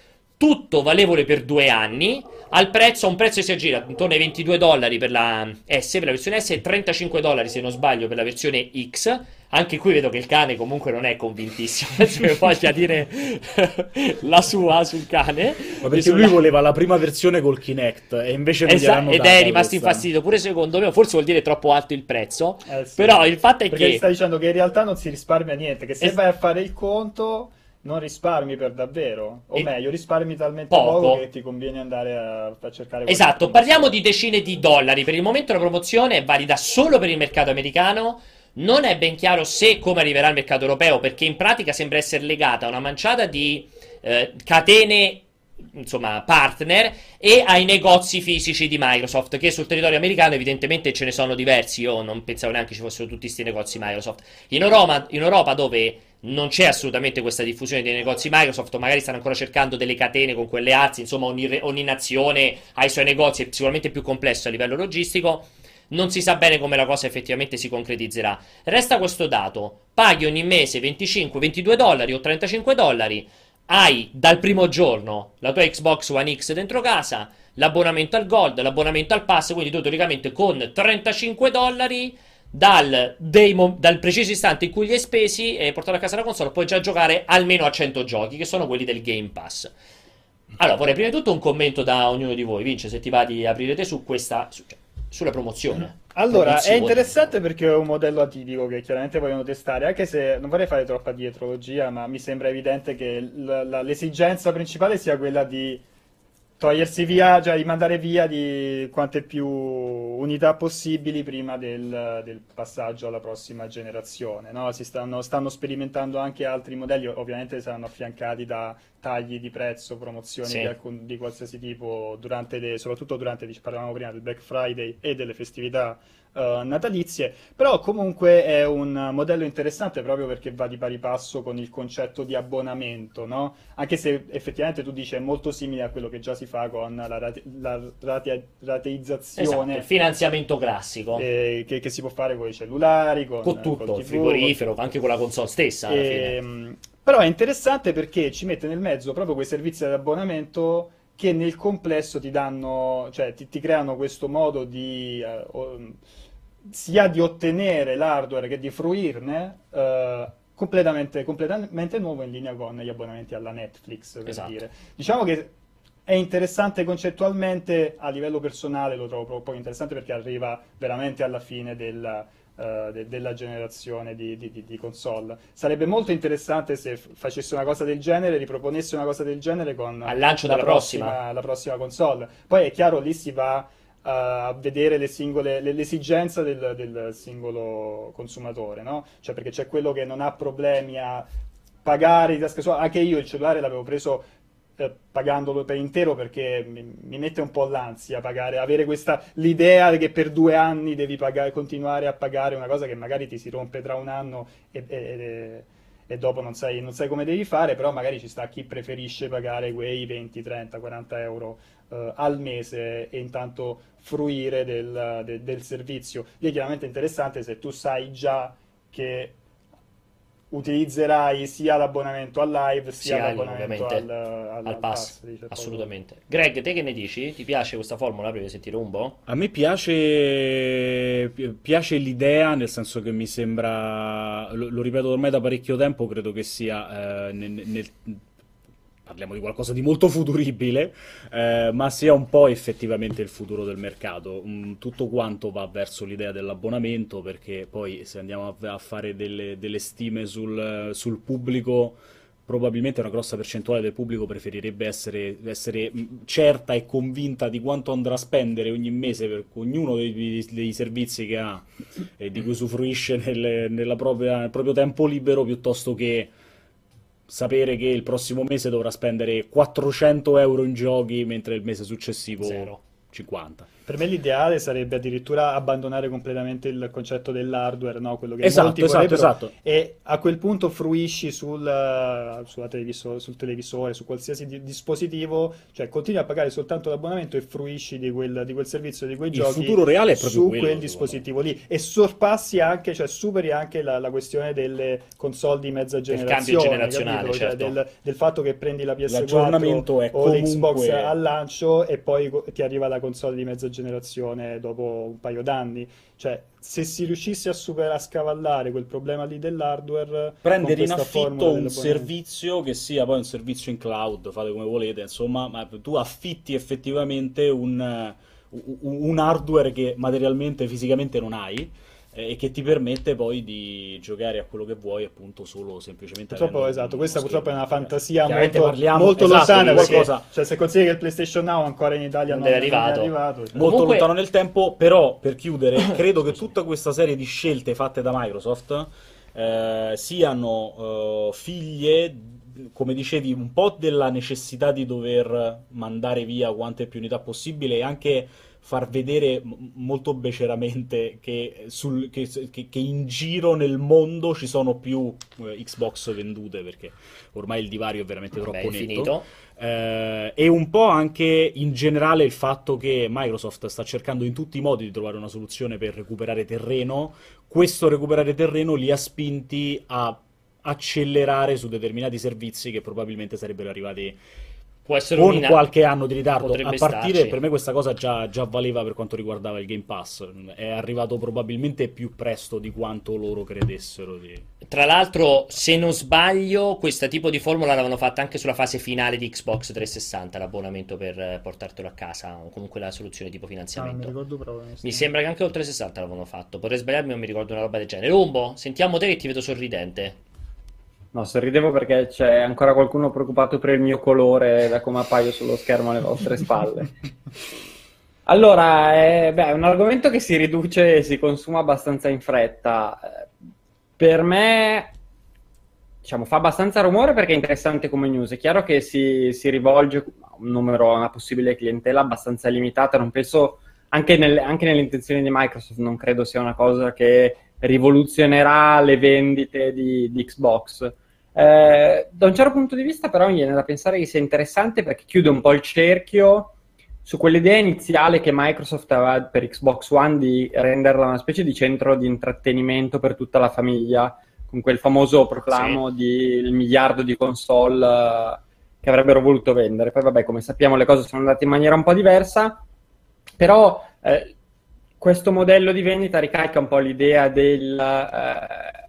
Tutto valevole per due anni. Al prezzo, a un prezzo che si aggira intorno ai 22 dollari per la S, per la versione S, e 35 dollari se non sbaglio per la versione X. Anche qui vedo che il cane comunque non è convintissimo. Che voglia dire la sua sul cane. Ma perché Sulla- lui voleva la prima versione col Kinect e invece non gliel'hanno ed è rimasto infastidito pure secondo me, forse vuol dire troppo alto il prezzo. Eh sì. Però il fatto è Perché che sta dicendo che in realtà non si risparmia niente, che se Es- vai a fare il conto non risparmi per davvero, o E- meglio, risparmi talmente Poco. poco, che ti conviene andare a, a cercare Esatto, parliamo di decine di dollari. Per il momento la promozione è valida solo per il mercato americano. Non è ben chiaro se come arriverà al mercato europeo, perché in pratica sembra essere legata a una manciata di eh, catene, insomma, partner e ai negozi fisici di Microsoft, che sul territorio americano evidentemente ce ne sono diversi. Io non pensavo neanche ci fossero tutti questi negozi Microsoft. In Europa, in Europa dove non c'è assolutamente questa diffusione dei negozi Microsoft, magari stanno ancora cercando delle catene con quelle alze, insomma ogni, ogni nazione ha i suoi negozi, è sicuramente più complesso a livello logistico. non si sa bene come la cosa effettivamente si concretizzerà. Resta questo dato: paghi ogni mese 25, 22 dollari o 35 dollari, hai dal primo giorno la tua Xbox One X dentro casa, l'abbonamento al Gold, l'abbonamento al Pass, quindi tu teoricamente con 35 dollari dal, mo- dal, preciso istante in cui li hai spesi e portato a casa la console, puoi già giocare almeno a 100 giochi, che sono quelli del Game Pass. Allora, vorrei prima di tutto un commento da ognuno di voi. Vince, se ti va di aprire te su questa. Su, cioè, sulla promozione. Allora, promozione. è interessante perché è un modello atipico che chiaramente vogliono testare, anche se non vorrei fare troppa dietrologia, ma mi sembra evidente che l- l- l'esigenza principale sia quella di togliersi via, cioè di mandare via di quante più unità possibili prima del, del passaggio alla prossima generazione. No? Si stanno, stanno, sperimentando anche altri modelli, ovviamente saranno affiancati da tagli di prezzo, promozioni sì. di, alcun, di, qualsiasi tipo, durante le, soprattutto durante, parlavamo prima del Black Friday e delle festività uh, natalizie, però comunque è un modello interessante proprio perché va di pari passo con il concetto di abbonamento, no? Anche se effettivamente tu dici è molto simile a quello che già si fa con la, rate, la rate, rateizzazione. Esatto, il finanziamento classico. Eh, che, che, si può fare con i cellulari, con, con tutto, con il frigorifero, anche con la console stessa. E, ehm, però è interessante perché ci mette nel mezzo proprio quei servizi di abbonamento che nel complesso ti danno, cioè ti, ti creano questo modo di... Uh, sia di ottenere l'hardware che di fruirne uh, completamente, completamente, nuovo in linea con gli abbonamenti alla Netflix, per esatto. dire. Diciamo che è interessante concettualmente, a livello personale lo trovo proprio interessante perché arriva veramente alla fine della, uh, de- della generazione di, di, di, console. Sarebbe molto interessante se facesse una cosa del genere, riproponesse una cosa del genere con Al lancio la, prossima, prossima. la prossima console. Poi è chiaro, lì si va a vedere le singole, le, l'esigenza del, del, singolo consumatore, no? Cioè perché c'è quello che non ha problemi a pagare i tasche sue. Anche io il cellulare l'avevo preso eh, pagandolo per intero perché mi, mi, mette un po' l'ansia pagare, avere questa l'idea che per due anni devi pagare, continuare a pagare una cosa che magari ti si rompe tra un anno e, e, e dopo non sai, non sai, come devi fare, però magari ci sta chi preferisce pagare quei 20, 30, 40 euro eh, al mese e intanto fruire del, de, del servizio. Lì è chiaramente interessante se tu sai già che utilizzerai sia l'abbonamento al live sia, sia l'abbonamento al, al, al, pass, pass dice, assolutamente Greg te che ne dici? ti piace questa formula? Provi a sentire un po' a me piace piace l'idea nel senso che mi sembra lo, lo ripeto ormai da parecchio tempo credo che sia eh, nel, nel parliamo di qualcosa di molto futuribile, eh, ma sia un po' effettivamente il futuro del mercato. Mm, tutto quanto va verso l'idea dell'abbonamento, perché poi se andiamo a, fare delle, delle stime sul, sul, pubblico, probabilmente una grossa percentuale del pubblico preferirebbe essere, essere, mm, certa e convinta di quanto andrà a spendere ogni mese per ognuno dei, dei servizi che ha e di cui usufruisce nel, propria, nel proprio tempo libero, piuttosto che sapere che il prossimo mese dovrà spendere 400 euro in giochi mentre il mese successivo Zero. 50. Per me l'ideale sarebbe addirittura abbandonare completamente il concetto dell'hardware, no? quello che esatto, molti esatto, esatto. e a quel punto fruisci sul, televisore, sul televisore, su qualsiasi di- dispositivo, cioè continui a pagare soltanto l'abbonamento e fruisci di quel, di quel servizio, di quei il giochi futuro reale è proprio su quello, quel dispositivo lì e sorpassi anche, cioè superi anche la, la questione delle console di mezza generazione, il cambio generazionale, cioè certo. del, del, fatto che prendi la PS4 o comunque... l'Xbox al lancio e poi ti arriva la console di mezza generazione dopo un paio d'anni. Cioè, se si riuscisse a superare, a scavallare quel problema lì dell'hardware, prendere in affitto un servizio che sia poi un servizio in cloud, fate come volete, insomma, ma tu affitti effettivamente un, un hardware che materialmente, fisicamente non hai e che ti permette poi di giocare a quello che vuoi appunto solo semplicemente purtroppo esatto questa purtroppo è una fantasia molto, parliamo, molto esatto, lontana qualcosa... cioè se consideri che il PlayStation Now ancora in Italia non, non è arrivato, è arrivato cioè. molto Comunque... lontano nel tempo però per chiudere credo che tutta questa serie di scelte fatte da Microsoft eh, siano eh, figlie come dicevi un po' della necessità di dover mandare via quante più unità possibile e anche far vedere molto beceramente che, sul, che, che, che, in giro nel mondo ci sono più eh, Xbox vendute perché ormai il divario è veramente Vabbè, troppo netto. Finito. Eh, e un po' anche in generale il fatto che Microsoft sta cercando in tutti i modi di trovare una soluzione per recuperare terreno, questo recuperare terreno li ha spinti a accelerare su determinati servizi che probabilmente sarebbero arrivati Può essere con una... qualche anno di ritardo. Potrebbe a partire, starci. per me questa cosa già, già, valeva per quanto riguardava il Game Pass. È arrivato probabilmente più presto di quanto loro credessero. Di... Tra l'altro, se non sbaglio, questo tipo di formula l'avevano fatta anche sulla fase finale di Xbox 360, l'abbonamento per portartelo a casa, o comunque la soluzione tipo finanziamento. Ah, mi, mi sembra che anche col 360 l'avevano fatto. Potrei sbagliarmi, non mi ricordo una roba del genere. Umbo, sentiamo te che ti vedo sorridente. No, sorridevo perché c'è ancora qualcuno preoccupato per il mio colore da come appaio sullo schermo alle vostre spalle. Allora, è, beh, è un argomento che si riduce e si consuma abbastanza in fretta. Per me, diciamo, fa abbastanza rumore perché è interessante come news. È chiaro che si, si rivolge a un numero, a una possibile clientela abbastanza limitata. Non penso, anche, nel, anche nelle intenzioni di Microsoft, non credo sia una cosa che rivoluzionerà le vendite di, di Xbox. Eh, da un certo punto di vista, però, mi viene da pensare che sia interessante perché chiude un po' il cerchio su quell'idea iniziale che Microsoft aveva per Xbox One di renderla una specie di centro di intrattenimento per tutta la famiglia, con quel famoso proclamo sì. di il miliardo di console uh, che avrebbero voluto vendere. Poi, vabbè, come sappiamo, le cose sono andate in maniera un po' diversa, però eh, questo modello di vendita ricarica un po' l'idea del. Eh,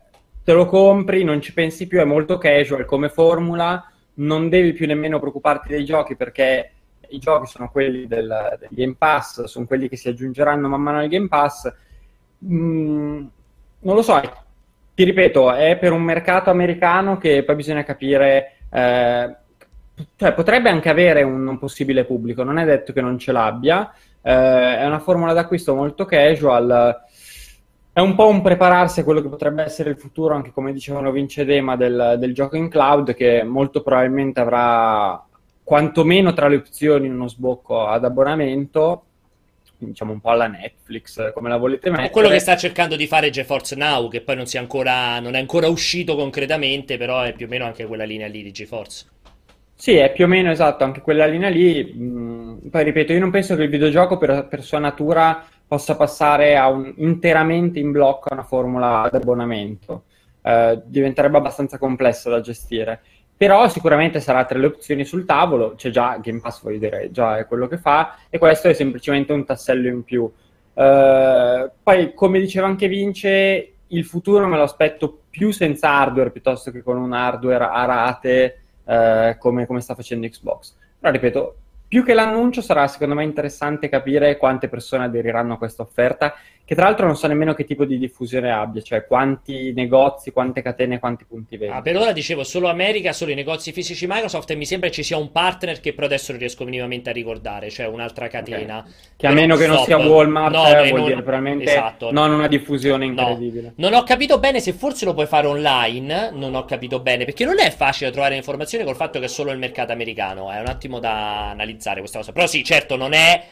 te lo compri, non ci pensi più, è molto casual come formula, non devi più nemmeno preoccuparti dei giochi perché i giochi sono quelli del, del Game Pass, sono quelli che si aggiungeranno man mano al Game Pass. Mm, non lo so, ti ripeto, è per un mercato americano che poi bisogna capire, eh, cioè potrebbe anche avere un, un, possibile pubblico, non è detto che non ce l'abbia, eh, è una formula d'acquisto molto casual è un po' un prepararsi a quello che potrebbe essere il futuro, anche come dicevano Vince Dema, del, del gioco in cloud, che molto probabilmente avrà quantomeno tra le opzioni uno sbocco ad abbonamento, diciamo un po' alla Netflix, come la volete mettere. È quello che sta cercando di fare GeForce Now, che poi non, ancora, non, è ancora uscito concretamente, però è più o meno anche quella linea lì di GeForce. Sì, è più o meno esatto, anche quella linea lì. Mm, poi ripeto, io non penso che il videogioco per, per sua natura possa passare un, interamente in blocco a una formula ad abbonamento. Eh, diventerebbe abbastanza complessa da gestire. Però sicuramente sarà tra le opzioni sul tavolo, c'è già Game Pass, voglio dire, già è quello che fa, e questo è semplicemente un tassello in più. Eh, poi, come diceva anche Vince, il futuro me lo aspetto più senza hardware piuttosto che con un hardware a rate eh, come, come sta facendo Xbox. Però ripeto, più che l'annuncio sarà secondo me interessante capire quante persone aderiranno a questa offerta che tra l'altro non so nemmeno che tipo di diffusione abbia, cioè quanti negozi, quante catene, quanti punti vendita. Ah, per ora dicevo solo America, solo i negozi fisici Microsoft e mi sembra ci sia un partner che però adesso non riesco minimamente a ricordare, cioè un'altra catena. Okay. Che a meno che non sia Walmart, no, eh, vuol non, dire probabilmente esatto, non una diffusione incredibile. No. Non ho capito bene se forse lo puoi fare online, non ho capito bene, perché non è facile trovare informazioni col fatto che è solo il mercato americano, è un attimo da analizzare questa cosa. Però sì, certo, non è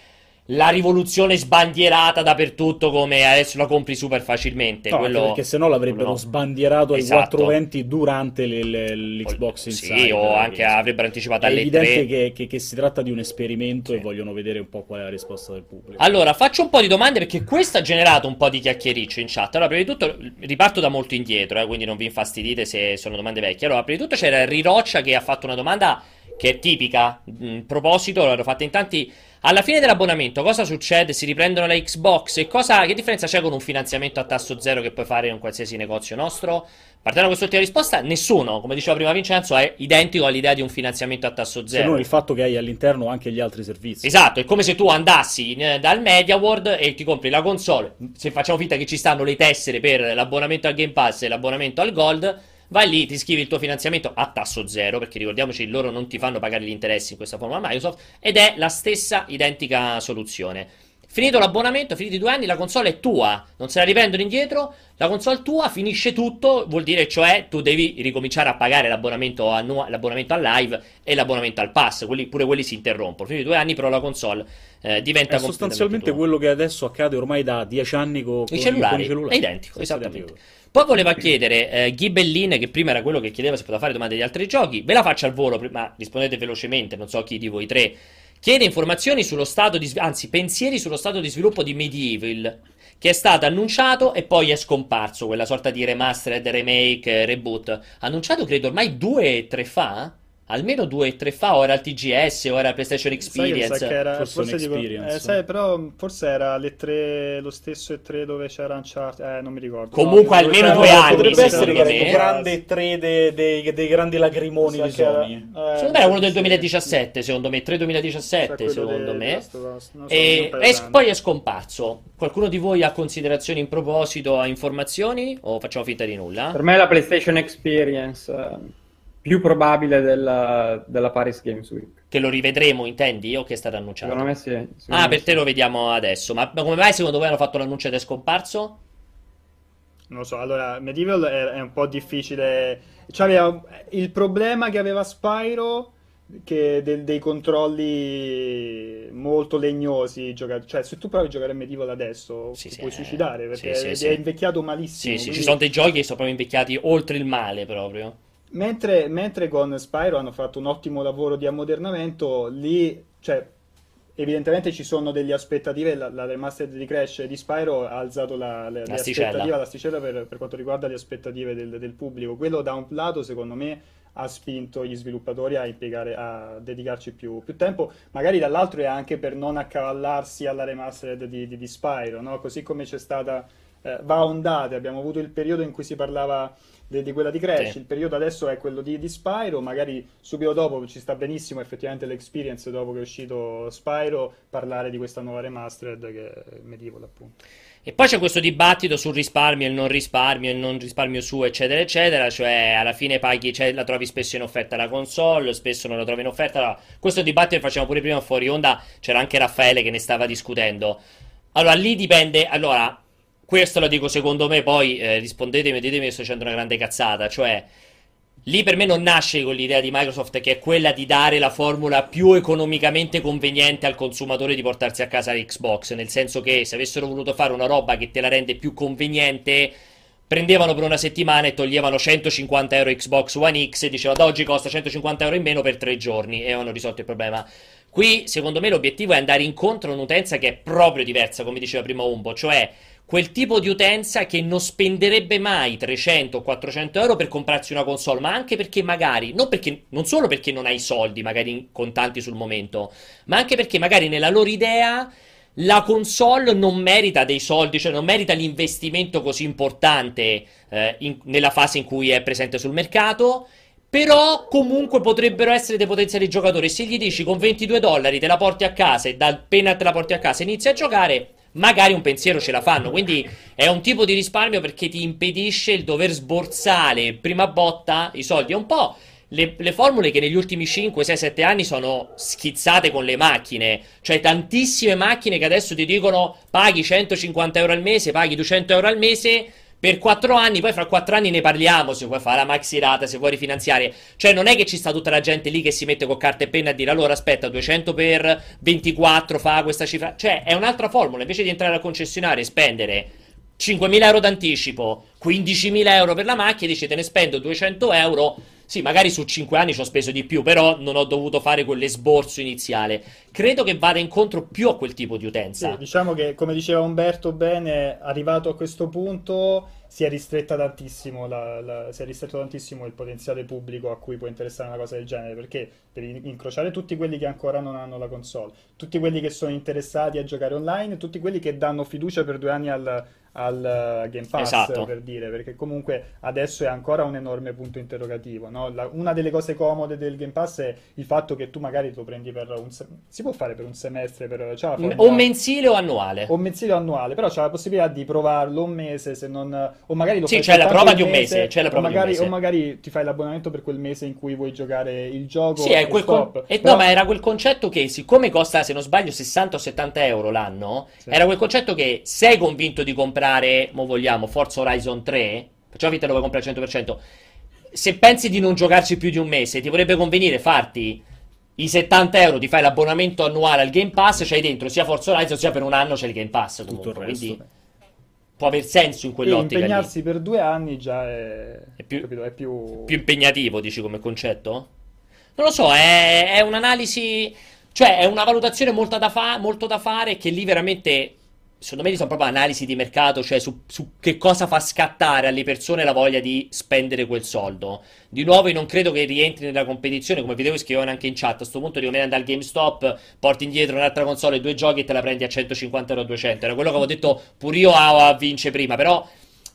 la rivoluzione sbandierata dappertutto come adesso la compri super facilmente. No, quello... perché se no l'avrebbero no. sbandierato esatto. ai 420 durante le, le, l'Xbox Inside. Sì, o anche avrebbero anticipato alle 3. È evidente che, che, che, si tratta di un esperimento sì. e vogliono vedere un po' qual è la risposta del pubblico. Allora, faccio un po' di domande perché questo ha generato un po' di chiacchiericcio in chat. Allora, prima di tutto, riparto da molto indietro, eh, quindi non vi infastidite se sono domande vecchie. Allora, prima di tutto c'era Riroccia che ha fatto una domanda che è tipica. In proposito, l'hanno fatta in tanti alla fine dell'abbonamento cosa succede? Si riprendono la Xbox e cosa, che differenza c'è con un finanziamento a tasso zero che puoi fare in un qualsiasi negozio nostro? Partendo da quest'ultima risposta, nessuno, come diceva prima Vincenzo, è identico all'idea di un finanziamento a tasso zero. Se non il fatto che hai all'interno anche gli altri servizi. Esatto, è come se tu andassi in, dal MediaWorld e ti compri la console, se facciamo finta che ci stanno le tessere per l'abbonamento al Game Pass e l'abbonamento al Gold, vai lì, ti scrivi il tuo finanziamento a tasso zero, perché ricordiamoci, loro non ti fanno pagare gli interessi in questa forma Microsoft, ed è la stessa identica soluzione. Finito l'abbonamento, finiti i due anni, la console è tua, non se la rivendono indietro, la console tua, finisce tutto, vuol dire cioè tu devi ricominciare a pagare l'abbonamento, annu- l'abbonamento al live e l'abbonamento al pass, quelli, pure quelli si interrompono. Finiti i due anni però la console eh, diventa È sostanzialmente tua. quello che adesso accade ormai da dieci anni co- con, I cellulari, con i cellulari. è identico, Stessa esattamente. Poi voleva chiedere eh, Ghibellin, che prima era quello che chiedeva se poteva fare domande di altri giochi. Ve la faccio al volo, ma rispondete velocemente, non so chi di voi tre. Chiede informazioni sullo stato di anzi, pensieri sullo stato di sviluppo di Medieval, che è stato annunciato e poi è scomparso, quella sorta di remastered, remake, reboot. Annunciato credo ormai due o tre fa? Almeno due o tre fa, o era il TGS, o era il PlayStation Sai Experience. che era, Forse forse dico- experience. eh, sai, però forse era le tre, lo stesso E3 dove c'era Uncharted, eh, non mi ricordo. Comunque No, almeno due anni, Potrebbe essere il grande 3 dei, dei- dei grandi lagrimoni Sa di che era- Sony. eh, Secondo me era quello del sì, 2017, secondo me, 3 sì, 2017, quello secondo me. so, E è- poi è scomparso. Qualcuno di voi ha considerazioni in proposito, ha informazioni? O facciamo finta di nulla? Per me è la PlayStation Experience eh, più probabile della, della Paris Games Week. Che lo rivedremo, intendi? O che è stato annunciato? Secondo me sì. secondo Ah, me per sì. te lo vediamo adesso. Ma ma come mai secondo voi hanno fatto l'annuncio ed è scomparso? Non lo so, allora, Medieval è, è un po' difficile. Cioè, aveva- il problema che aveva Spyro che del- dei controlli molto legnosi. gioca- cioè, se tu provi a giocare a Medieval adesso, Sì, ti sì, puoi suicidare perché sì, sì, è, sì. è invecchiato malissimo. Sì, sì, ci quindi- sono dei giochi che sono proprio invecchiati oltre il male proprio. Mentre, mentre con Spyro hanno fatto un ottimo lavoro di ammodernamento, lì, cioè, evidentemente ci sono delle aspettative. La, la remastered di Crash e di Spyro ha alzato la, le L'asticella. l'asticella per, per quanto riguarda le aspettative del, del pubblico. Quello da un lato, secondo me, ha spinto gli sviluppatori a impiegare, a dedicarci più, più tempo. Magari dall'altro è anche per non accavallarsi alla remastered di, di, di Spyro, no? Così come c'è stata. eh, va a ondate, abbiamo avuto il periodo in cui si parlava de- di quella di Crash, Sì. il periodo adesso è quello di, di Spyro, magari subito dopo ci sta benissimo effettivamente l'experience dopo che è uscito Spyro, parlare di questa nuova remastered che è Medieval appunto. E poi c'è questo dibattito sul risparmio e il non risparmio, il non risparmio su, eccetera, eccetera. Cioè, alla fine paghi, cioè, la trovi spesso in offerta la console, spesso non la trovi in offerta. Allora, questo dibattito lo facciamo pure prima fuori onda. C'era anche Raffaele che ne stava discutendo. Allora, lì dipende. Allora, questo lo dico secondo me, poi eh, rispondetemi e ditemi se sto facendo una grande cazzata. Cioè, lì per me non nasce con l'idea di Microsoft che è quella di dare la formula più economicamente conveniente al consumatore di portarsi a casa l'Xbox, nel senso che se avessero voluto fare una roba che te la rende più conveniente, prendevano per una settimana e toglievano 150 euro Xbox One X e dicevano da oggi costa 150 euro in meno per tre giorni e avevano risolto il problema. Qui, secondo me, l'obiettivo è andare incontro a un'utenza che è proprio diversa, come diceva prima Umbo, cioè quel tipo di utenza che non spenderebbe mai 300 o 400 euro per comprarsi una console, ma anche perché magari, non, perché, non solo perché non hai soldi, magari contanti sul momento, ma anche perché magari nella loro idea la console non merita dei soldi, cioè non merita l'investimento così importante eh, in- nella fase in cui è presente sul mercato. Però comunque potrebbero essere dei potenziali giocatori. Se gli dici con 22 dollari te la porti a casa e dal appena te la porti a casa inizi a giocare, magari un pensiero ce la fanno. Quindi è un tipo di risparmio perché ti impedisce il dover sborsare prima botta i soldi. È un po' le, le formule che negli ultimi 5, 6, 7 anni sono schizzate con le macchine. Cioè tantissime macchine che adesso ti dicono paghi 150 euro al mese, paghi 200 euro al mese. Per 4 anni, poi fra 4 anni ne parliamo se vuoi fare la maxi rata, se vuoi rifinanziare. Cioè, non è che ci sta tutta la gente lì che si mette con carta e penna a dire allora aspetta, 200 per 24 fa questa cifra. Cioè, è un'altra formula. Invece di entrare al concessionario e spendere 5.000 euro d'anticipo, 15.000 euro per la macchina, dici te ne spendo 200 euro. Sì, magari su 5 anni ci ho speso di più, però non ho dovuto fare quell'esborso iniziale. Credo che vada incontro più a quel tipo di utenza. Sì, diciamo che come diceva Umberto bene, arrivato a questo punto si è ristretta tantissimo la- la- si è ristretto tantissimo il potenziale pubblico a cui può interessare una cosa del genere, perché per in- incrociare tutti quelli che ancora non hanno la console, tutti quelli che sono interessati a giocare online, tutti quelli che danno fiducia per due anni al, al eh, Game Pass Esatto. per dire, perché comunque adesso è ancora un enorme punto interrogativo. no? La- una delle cose comode del Game Pass è il fatto che tu magari lo prendi per un se- si può fare per un semestre, per, M- formula- O mensile o annuale. o mensile o annuale, però c'è la possibilità di provarlo un mese se non o magari lo Sì, c'è la prova di un mese, c'è la prova di un magari, mese. o magari ti fai l'abbonamento per quel mese in cui vuoi giocare il gioco Sì, è e quel con- stop. eh, Però- no, ma era quel concetto che, siccome costa, se non sbaglio, 60 o 70 euro l'anno, Sì. era quel concetto che sei convinto di comprare, mo vogliamo, Forza Horizon 3, facciamo finta che lo vuoi comprare al 100%, se pensi di non giocarci più di un mese, ti vorrebbe convenire farti i 70 euro, ti fai l'abbonamento annuale al Game Pass, c'hai dentro sia Forza Horizon sia per un anno c'è il Game Pass Tutto comunque, il resto. quindi può aver senso in e quell'ottica lì. impegnarsi per due anni già è, È più- capito, è più... più impegnativo, dici come concetto? Non lo so, è, è un'analisi, cioè è una valutazione molto da, fa- molto da fare che lì veramente, secondo me, sono proprio analisi di mercato, cioè su, su che cosa fa scattare alle persone la voglia di spendere quel soldo. Di nuovo, io non credo che rientri nella competizione, come vedevo scrivevano anche in chat, a questo punto devi andare al GameStop, porti indietro un'altra console, due giochi e te la prendi a 150 euro o 200. Era quello che avevo detto pure io a, a Vince prima, però...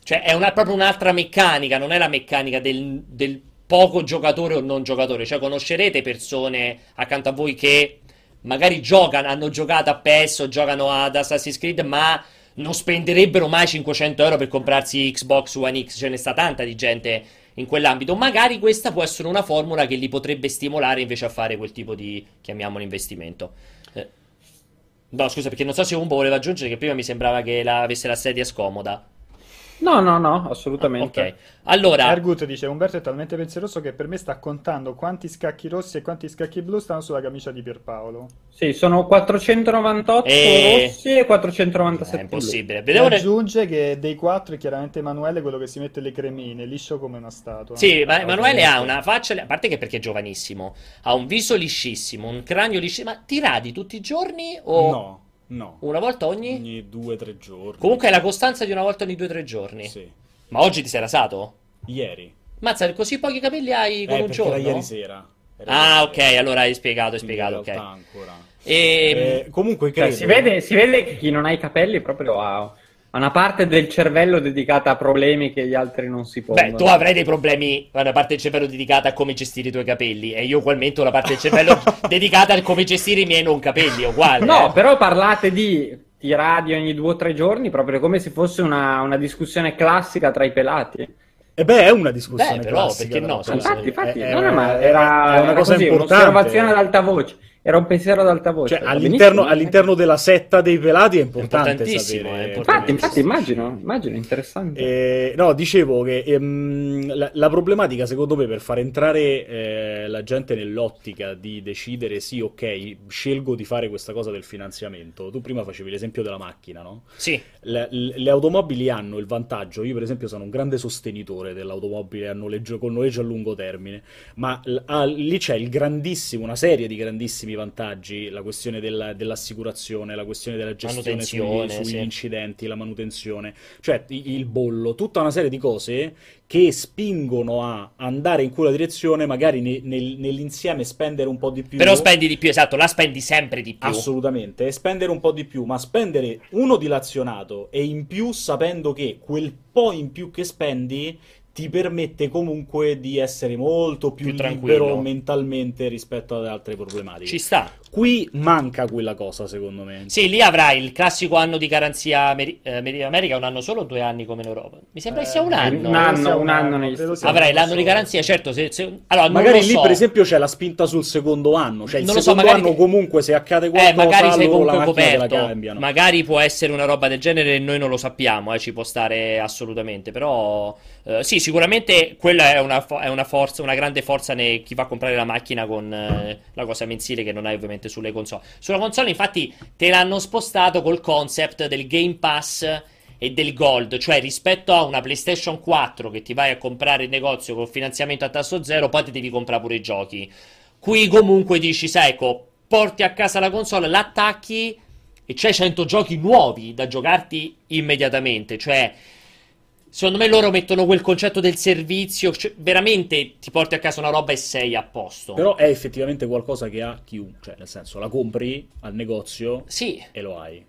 Cioè, è una- proprio un'altra meccanica, non è la meccanica del, del poco giocatore o non giocatore. Cioè, conoscerete persone accanto a voi che magari giocano, hanno giocato a PES giocano ad Assassin's Creed, ma non spenderebbero mai 500 euro per comprarsi Xbox One X. Ce ne sta tanta di gente in quell'ambito. Magari questa può essere una formula che li potrebbe stimolare invece a fare quel tipo di, chiamiamolo, investimento. Eh. No, scusa, perché non so se Umbo voleva aggiungere che prima mi sembrava che la, avesse la sedia scomoda. No, no, no, assolutamente. Ok, allora, Ergut dice Umberto è talmente pensieroso che per me sta contando quanti scacchi rossi e quanti scacchi blu stanno sulla camicia di Pierpaolo. Sì, sono 498 Eh, rossi e 497 è impossibile. E Vedevo aggiunge che dei quattro è chiaramente Emanuele quello che si mette le cremine, liscio come una statua. Sì, ma Ah, Emanuele ha una faccia, a parte che perché è giovanissimo, ha un viso liscissimo, un cranio liscissimo, ma ti radi tutti i giorni o No, no. una volta ogni? Ogni due o tre giorni. Comunque è la costanza di una volta ogni due o tre giorni. Sì. Ma oggi ti sei rasato? Ieri. Mazza, così pochi capelli hai con Eh, un perché era giorno? ieri sera. Era Ah, ieri ok, sera. allora hai spiegato, hai spiegato, ok. ancora. E... Eh, comunque Cioè, credo... si, vede, si vede che chi non ha i capelli proprio ha, ha una parte del cervello dedicata a problemi che gli altri non si pongono. Beh, tu avrai dei problemi, una parte del cervello dedicata a come gestire i tuoi capelli e io ugualmente ho una parte del cervello dedicata a come gestire i miei non capelli, è uguale. No, eh. però parlate di tiradi ogni due o tre giorni proprio come se fosse una, una discussione classica tra i pelati. E beh, è una discussione Beh, però, classica, perché no, Infatti, infatti, è- no, no, è- ma era, una cosa così, importante. un'osservazione ad alta voce. Era un pensiero ad alta voce. Cioè, all'interno, all'interno della setta dei pelati è importante importantissimo, sapere. è importante. Infatti, infatti, immagino, immagino, interessante. Eh, no, dicevo che ehm, la, la problematica, secondo me, per far entrare eh, la gente nell'ottica di decidere sì, ok, scelgo di fare questa cosa del finanziamento. Tu prima facevi l'esempio della macchina, no? Sì, Le, le automobili hanno il vantaggio, io per esempio sono un grande sostenitore dell'automobile a noleggio, con noleggio a lungo termine, ma l- ah, lì c'è il grandissimo, una serie di grandissimi vantaggi, la questione della- dell'assicurazione, la questione della gestione sugli, sugli sì. incidenti, la manutenzione, cioè il bollo, tutta una serie di cose che spingono a andare in quella direzione, magari ne- nel- nell'insieme spendere un po' di più. però spendi di più, esatto, la spendi sempre di più. Assolutamente, e spendere un po' di più, ma spendere uno dilazionato e in più sapendo che quel po' in più che spendi ti permette comunque di essere molto più, Più libero tranquillo. mentalmente rispetto ad altre problematiche. Ci sta. Qui manca quella cosa, secondo me. Sì, lì avrai il classico anno di garanzia Ameri- eh, in America, un anno solo o due anni come in Europa? Mi sembra che sia un Eh, anno. un anno, Credo sia un anno negli Stati Avrai anno l'anno di solo. garanzia, certo. Se, se- allora, Magari lì, so. per esempio, c'è la spinta sul secondo anno. Cioè, il Non lo so, secondo magari- anno, comunque, se accade Eh, qualcosa, magari sei comunque te coperto. Magari può essere una roba del genere e noi non lo sappiamo, eh, ci può stare assolutamente. Però, eh, sì, sicuramente quella è una, fo- è una forza, una grande forza nei chi va a comprare la macchina con eh, la cosa mensile che non hai ovviamente sulle console. Sulla console, infatti, te l'hanno spostato col concept del Game Pass e del Gold, cioè rispetto a una PlayStation 4 che ti vai a comprare in negozio col finanziamento a tasso zero, poi ti devi comprare pure i giochi. Qui comunque dici, sai, ecco, porti a casa la console, l'attacchi e c'hai 100 giochi nuovi da giocarti immediatamente, cioè secondo me loro mettono quel concetto del servizio, cioè, veramente ti porti a casa una roba e sei a posto. Però è effettivamente qualcosa che ha chiunque, cioè nel senso la compri al negozio Sì, e lo hai.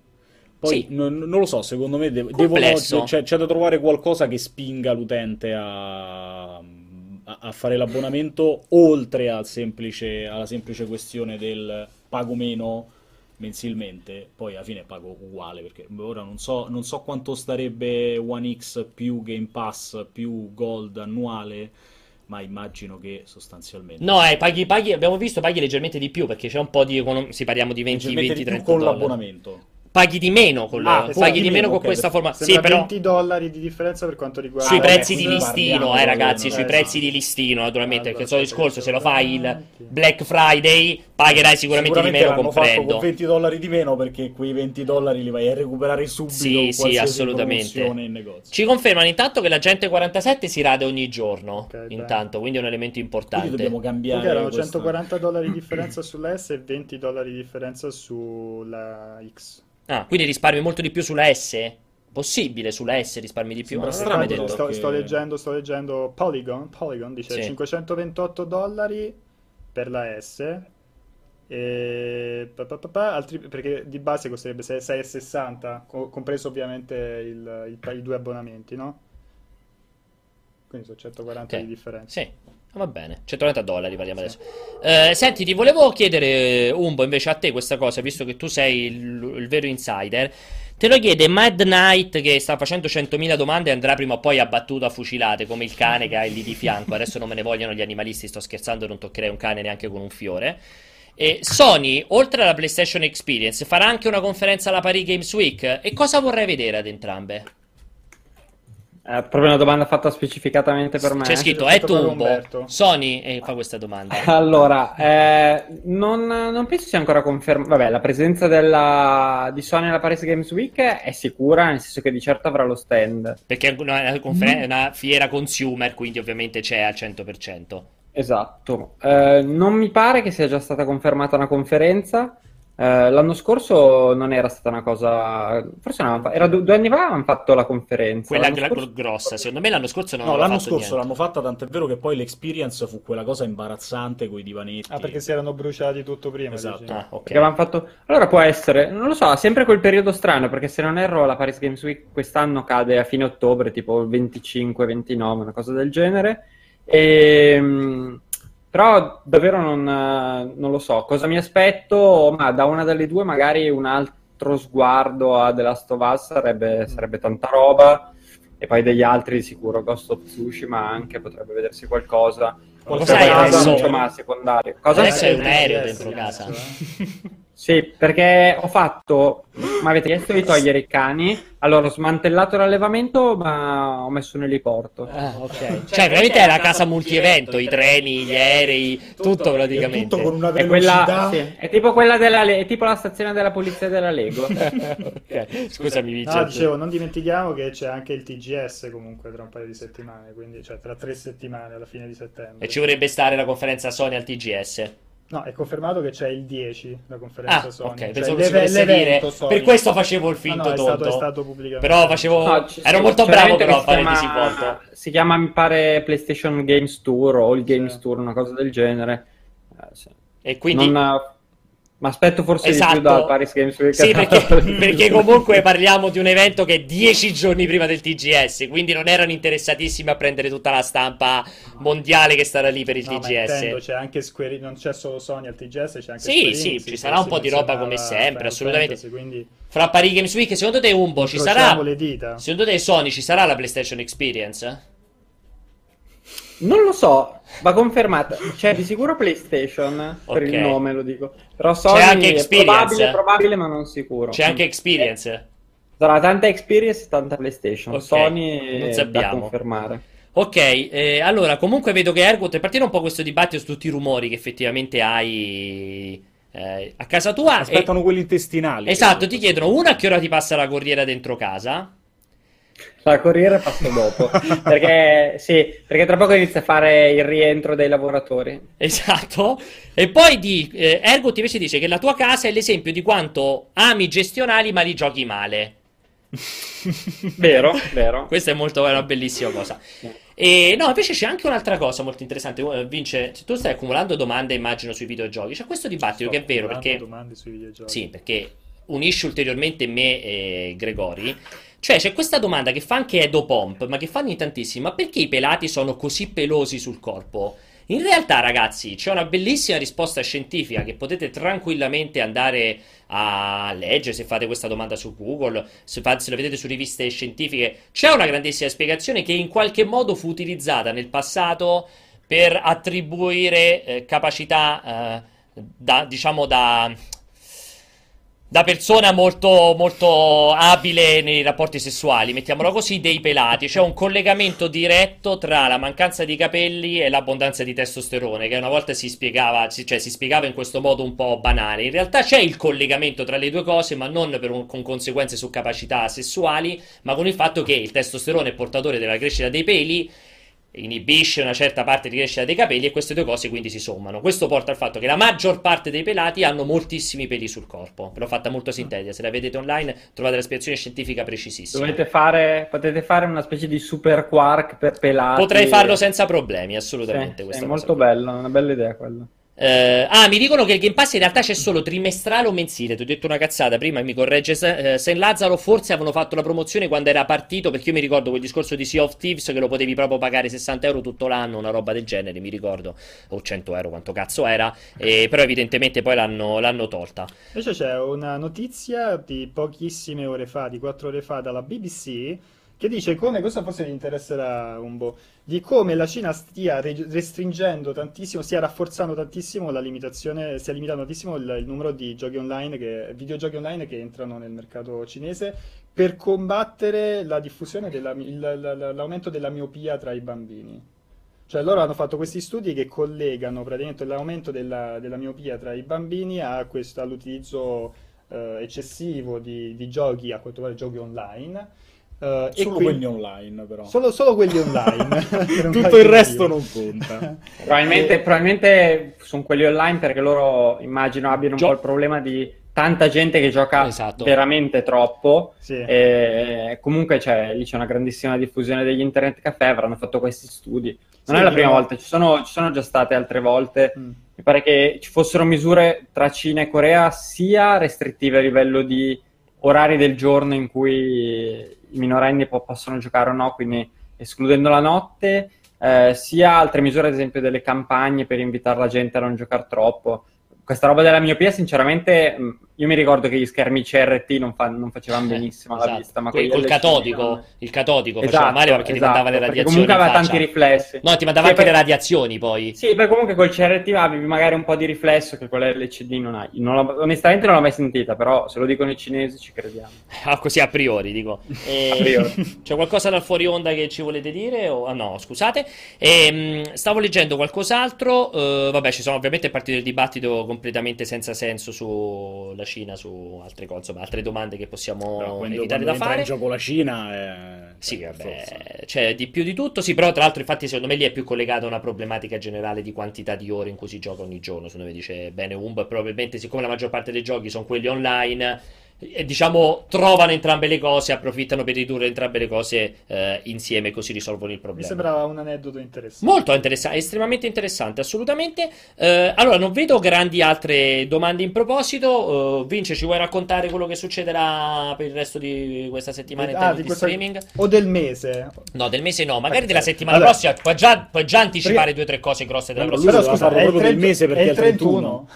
Poi Sì. non, non lo so, secondo me de- devono, Complesso. c'è, da trovare qualcosa che spinga l'utente a- a fare l'abbonamento oltre al semplice- alla semplice questione del pago meno mensilmente, poi alla fine pago uguale perché ora non so, non so quanto starebbe One X più Game Pass più Gold annuale, ma immagino che sostanzialmente No, eh, paghi, paghi, abbiamo visto, paghi leggermente di più perché c'è un po' di. Si parliamo di 20, leggermente 20, di più 30 con dollari. l'abbonamento. Paghi di meno con Ah, esatto, paghi di meno meno, con questa forma. Sì, però 20 dollari di differenza per quanto riguarda sui Ah, prezzi di listino, eh, ragazzi, sui eh, prezzi di listino, naturalmente, Allora, perché il solito discorso, se lo fai il. Black Friday, pagherai sicuramente, di meno fatto comprendo. con 20 dollari di meno perché quei 20 dollari li vai a recuperare subito Sì, con sì, assolutamente. promozione in negozio. Ci confermano intanto che la gente 47 si rade ogni giorno, intanto, quindi è un elemento Quindi importante. dobbiamo cambiare erano questa- 140 dollari di differenza sulla S e 20 dollari di differenza sulla X. Ah, quindi risparmi molto di più sulla S? Possibile sulla S risparmi di più? Non strano, sto, che- sto leggendo, sto leggendo Polygon, Polygon dice Sì. 528 dollari per la S e pa, pa, pa, pa, altri- perché di base costerebbe 6 6,60 co- compreso ovviamente il- il- i due abbonamenti, no? Quindi sono 140 Ok. di differenza. Sì, va bene. 130 dollari parliamo adesso. Eh, senti, ti volevo chiedere, Umbo, invece a te questa cosa, visto che tu sei il, il vero insider. Te lo chiede Mad Knight che sta facendo 100.000 domande e andrà prima o poi abbattuto a fucilate, come il cane che hai lì di fianco. Adesso non me ne vogliono gli animalisti, sto scherzando, non toccherei un cane neanche con un fiore. E Sony, oltre alla PlayStation Experience, farà anche una conferenza alla Paris Games Week. E cosa vorrei vedere ad entrambe? È proprio una domanda fatta specificatamente per me. C'è scritto, è Umberto. Sony, e fa questa domanda. Allora, eh, non, non penso sia ancora confermato. Vabbè, la presenza della, di Sony alla Paris Games Week è sicura, nel senso che di certo avrà lo stand. Perché è una, conferen- una fiera consumer, quindi ovviamente c'è al 100%. Esatto. Eh, non mi pare che sia già stata confermata una conferenza. Eh, l'anno scorso non era stata una cosa. Forse non avevamo fa- era due, due anni fa avevano fatto la conferenza. Quella L'anno scorso- grossa, secondo me l'anno scorso non No, l'anno fatto scorso niente. l'hanno fatta, tant'è vero che poi l'experience fu quella cosa imbarazzante con i divanetti. Ah, perché si erano bruciati tutto prima, Esatto. Ah, ok. Perché avevano fatto. Allora può essere, non lo so, ha sempre quel periodo strano, perché se non erro la Paris Games Week quest'anno cade a fine ottobre, tipo il 25-29, una cosa del genere. E, però davvero non, eh, non lo so, cosa mi aspetto, ma da una delle due magari un altro sguardo a The Last of Us sarebbe, sarebbe tanta roba. E poi degli altri di sicuro, Ghost of Tsushima anche potrebbe vedersi qualcosa. Cosa Oltre hai a adesso? insomma, secondario. Cosa Adesso Eh, un aereo dentro casa. Sì, perché ho fatto, mi avete chiesto di togliere i cani, allora ho smantellato l'allevamento ma ho messo un eliporto. Ah, ok. Cioè, veramente è la casa multievento, i treni, gli aerei, tutto praticamente. Tutto con una È velocità. quella, sì, è tipo quella della, è tipo la stazione della polizia della Lego. Ok, Scusami, No, Vincent. dicevo, non dimentichiamo che c'è anche il TGS comunque tra un paio di settimane, quindi cioè tra tre settimane alla fine di settembre. E ci vorrebbe stare la conferenza Sony al TGS. No, è confermato che c'è il 10, la conferenza Ah, Sony. ok, Cioè, pensavo che si l'eve- l'evento Sony. Per questo facevo il No, finto no, è stato, tonto. è stato pubblicato. Però facevo. No, ci- Ero sì, molto bravo però a fare chiama- disinvolto. Si chiama, mi pare, PlayStation Games Tour o il Games Sì. Tour, una cosa del genere. Eh, sì. E quindi. Non, mi aspetto forse Esatto. di più dal Paris Games Week. Sì, perché, perché comunque parliamo di un evento che è dieci giorni prima del TGS, quindi non erano interessatissimi a prendere tutta la stampa mondiale che starà lì per il No, ma intendo, TGS. c'è anche Square, non c'è solo Sony al TGS, c'è anche Sì, Square sì, Enix, ci sarà un po' di roba come sempre, Final assolutamente. Fantasy, quindi Fra Paris Games Week, secondo te Umbo ci sarà? le dita. Secondo te Sony ci sarà la PlayStation Experience? Non lo so, va confermata. C'è di sicuro PlayStation, per Ok. il nome lo dico. Però Sony anche è Experience. probabile, probabile, ma non sicuro. C'è anche Experience. Sarà tanta Experience e tanta PlayStation. Ok, Sony non è da sappiamo. confermare. Ok, eh, allora comunque vedo che Ergot è partito un po' questo dibattito su tutti i rumori che effettivamente hai eh, a casa tua. Aspettano e- quelli intestinali. Esatto, ti chiedono una a che ora ti passa la corriera dentro casa. La corriere passa dopo. perché, sì, perché tra poco inizia a fare il rientro dei lavoratori. Esatto. E poi di, eh, Ergot invece dice che la tua casa è l'esempio di quanto ami i gestionali ma li giochi male. Vero, vero. Questa è molto è una bellissima cosa. E no, invece c'è anche un'altra cosa molto interessante. Vince, tu stai accumulando domande, immagino, sui videogiochi. C'è questo dibattito Sto che è vero perché domande sui videogiochi. Sì, perché unisce ulteriormente me e Gregori. Cioè, c'è questa domanda che fa anche Edo Pomp, ma che fanno in tantissimi. Ma perché i pelati sono così pelosi sul corpo? In realtà, ragazzi, c'è una bellissima risposta scientifica che potete tranquillamente andare a leggere se fate questa domanda su Google, se, fate, se la vedete su riviste scientifiche. C'è una grandissima spiegazione che in qualche modo fu utilizzata nel passato per attribuire eh, capacità, eh, da, diciamo, da da persona molto, molto abile nei rapporti sessuali, mettiamola così, dei pelati. C'è un collegamento diretto tra la mancanza di capelli e l'abbondanza di testosterone, che una volta si spiegava, cioè si spiegava in questo modo un po' banale. In realtà c'è il collegamento tra le due cose, ma non un, con conseguenze su capacità sessuali, ma con il fatto che il testosterone è portatore della crescita dei peli inibisce una certa parte di crescita dei capelli e queste due cose quindi si sommano. Questo porta al fatto che la maggior parte dei pelati hanno moltissimi peli sul corpo. Ve l'ho fatta molto sintetica, se la vedete online trovate la spiegazione scientifica precisissima. Dovete fare, potete fare una specie di super quark per pelati. Potrei farlo senza problemi, assolutamente. Sì, è molto bello, una bella idea quella. Uh, ah, mi dicono che il Game Pass in realtà c'è solo trimestrale o mensile. Ti ho detto una cazzata prima, mi corregge uh, Saint Lazzaro. Forse avevano fatto la promozione quando era partito. Perché io mi ricordo quel discorso di Sea of Thieves che lo potevi proprio pagare 60 euro tutto l'anno, una roba del genere. Mi ricordo, o 100 euro, quanto cazzo era. E, però, evidentemente, poi l'hanno, l'hanno tolta. Invece c'è una notizia di pochissime ore fa, di 4 ore fa, dalla BBC che dice come, questo forse vi interesserà un po', di come la Cina stia restringendo tantissimo, stia rafforzando tantissimo la limitazione, stia limitando tantissimo il, il numero di giochi online, che, videogiochi online che entrano nel mercato cinese per combattere la diffusione, della, il, l'aumento della miopia tra i bambini. Cioè loro hanno fatto questi studi che collegano praticamente l'aumento della, della miopia tra i bambini questo, all'utilizzo eh, eccessivo di, di giochi, a quanto pare giochi online Uh, solo quindi... quelli online, però. Solo, solo quelli online. Tutto il resto non conta. probabilmente, probabilmente, sono quelli online perché loro immagino abbiano un Gio- po' il problema di tanta gente che gioca esatto. veramente troppo. Sì. E comunque c'è, lì c'è una grandissima diffusione degli internet caffè, avranno fatto questi studi. Non sì, è la prima volta, ci sono, ci sono, già state altre volte. Mm. Mi pare che ci fossero misure tra Cina e Corea sia restrittive a livello di orari del giorno in cui minorenni po- possono giocare o no, quindi escludendo la notte, eh, sia altre misure, ad esempio delle campagne per invitare la gente a non giocare troppo. Questa roba della miopia, sinceramente, io mi ricordo che gli schermi CRT non, fa, non facevano eh, benissimo alla esatto. vista. Ma quelli col catodico, erano... il catodico esatto, faceva male perché esatto, ti mandava le radiazioni. Comunque aveva tanti riflessi. No, ti mandava sì, anche per... le radiazioni poi. Sì, poi comunque col CRT avevi magari un po' di riflesso che con l'LCD non hai. Non onestamente non l'ho mai sentita, però se lo dicono i cinesi ci crediamo. Ah, così a priori dico. E... a priori. C'è qualcosa dal fuori onda che ci volete dire? O... Ah, no, scusate. E, ehm, stavo leggendo qualcos'altro. Uh, vabbè, ci sono ovviamente partite del dibattito completamente senza senso sulla Cina, su altre cose, insomma, altre domande che possiamo evitare da fare. in gioco la Cina è... Sì, vabbè, c'è di più di tutto, sì, però tra l'altro infatti secondo me lì è più collegato a una problematica generale di quantità di ore in cui si gioca ogni giorno, secondo me dice bene Umb, probabilmente siccome la maggior parte dei giochi sono quelli online e, diciamo trovano entrambe le cose, approfittano per ridurre entrambe le cose eh, insieme, così risolvono il problema. Mi sembrava un aneddoto interessante. Molto interessante, estremamente interessante, assolutamente. Eh, allora, non vedo grandi altre domande in proposito. Uh, Vince, ci vuoi raccontare quello che succederà per il resto di questa settimana in ah, di, di streaming? O del mese? No, del mese no, magari okay. della settimana allora, prossima. Puoi già, puoi già anticipare due o tre cose grosse della prossima settimana. Però scusa, proprio 30, del mese perché è il 31. 31.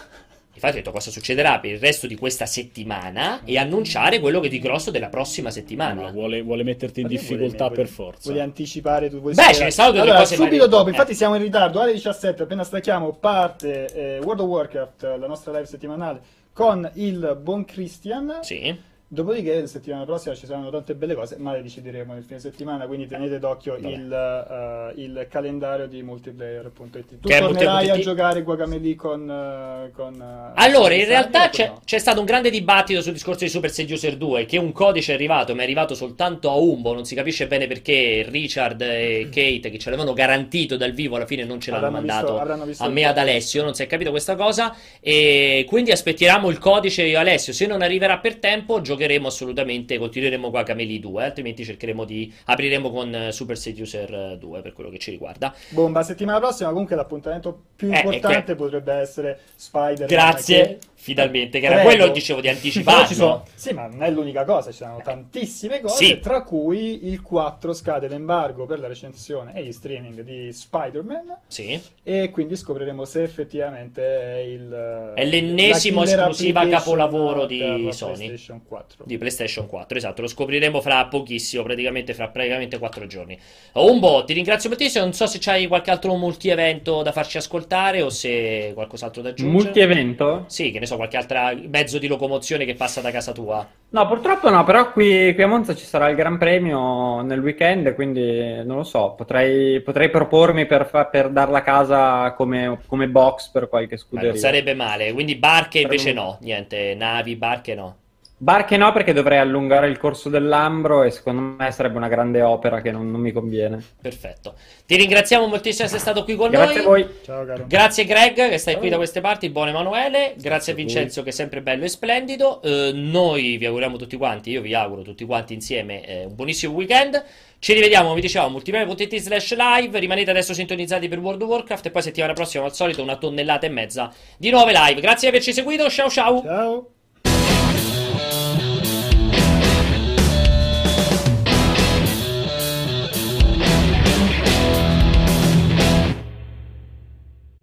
Infatti ho detto cosa succederà per il resto di questa settimana e annunciare quello che di grosso della prossima settimana. No, vuole, vuole, metterti in difficoltà vuole, per forza. Vuole anticipare tu Beh, ce ne stanno due allora, cose subito dopo, infatti eh. siamo in ritardo, alle 17 appena stacchiamo parte eh, World of Warcraft, la nostra live settimanale con il buon Christian. Sì Dopodiché, la settimana prossima ci saranno tante belle cose, ma le decideremo nel fine settimana. Quindi tenete d'occhio il, uh, il, calendario di multiplayer.it. Tu che tornerai a giocare Guacameli con. Uh, con uh, allora, in realtà c'è, no? c'è, stato un grande dibattito sul discorso di Super Seducer 2. Che un codice è arrivato, ma è arrivato soltanto a Umbo. Non si capisce bene perché Richard e Kate, che ce l'avevano garantito dal vivo, alla fine non ce l'hanno avranno mandato visto, a me ad Alessio. Non si è capito questa cosa. E quindi aspettiamo il codice io Alessio. Se non arriverà per tempo, giocheremo giocheremo assolutamente, continueremo qua Cameli 2, altrimenti cercheremo di apriremo con eh, Super Seducer 2 per quello che ci riguarda. Bomba, settimana prossima comunque l'appuntamento più Eh, importante eh, que- potrebbe essere Spider-Man. Grazie, che- finalmente, che era Prego. quello dicevo di anticiparlo. sono- Sì, ma non è l'unica cosa, ci sono tantissime cose, Sì. tra cui il 4 scade l'embargo per la recensione e gli streaming di Spider-Man Sì. e quindi scopriremo se effettivamente è il È l'ennesimo esclusiva capolavoro di Sony. PlayStation 4. Di PlayStation 4, esatto, lo scopriremo fra pochissimo, praticamente fra praticamente 4 giorni. Umbo, ti ringrazio moltissimo, non so se c'hai qualche altro multi-evento da farci ascoltare o se qualcos'altro da aggiungere. Multi-evento? Sì, che ne so, qualche altro mezzo di locomozione che passa da casa tua. No, purtroppo no, però qui, qui a Monza ci sarà il Gran Premio nel weekend, quindi non lo so, potrei, potrei propormi per, fa- per darla a casa come, come box per qualche Beh, scuderia. non sarebbe male, quindi barche invece no, niente, navi, barche no. Barche no, perché dovrei allungare il corso dell'Ambro e secondo me sarebbe una grande opera che non, non mi conviene. Perfetto. Ti ringraziamo moltissimo di essere stato qui con Grazie a noi. voi. Ciao caro. Grazie Greg che stai Ciao. qui da queste parti, buon Emanuele, grazie a a voi. Vincenzo che è sempre bello e splendido, Eh, noi vi auguriamo tutti quanti, io vi auguro tutti quanti insieme eh, un buonissimo weekend, ci rivediamo, come dicevamo, multiplayer.it slash live, rimanete adesso sintonizzati per World of Warcraft e poi settimana prossima al solito una tonnellata e mezza di nuove live, grazie di averci seguito, ciao ciao! Ciao.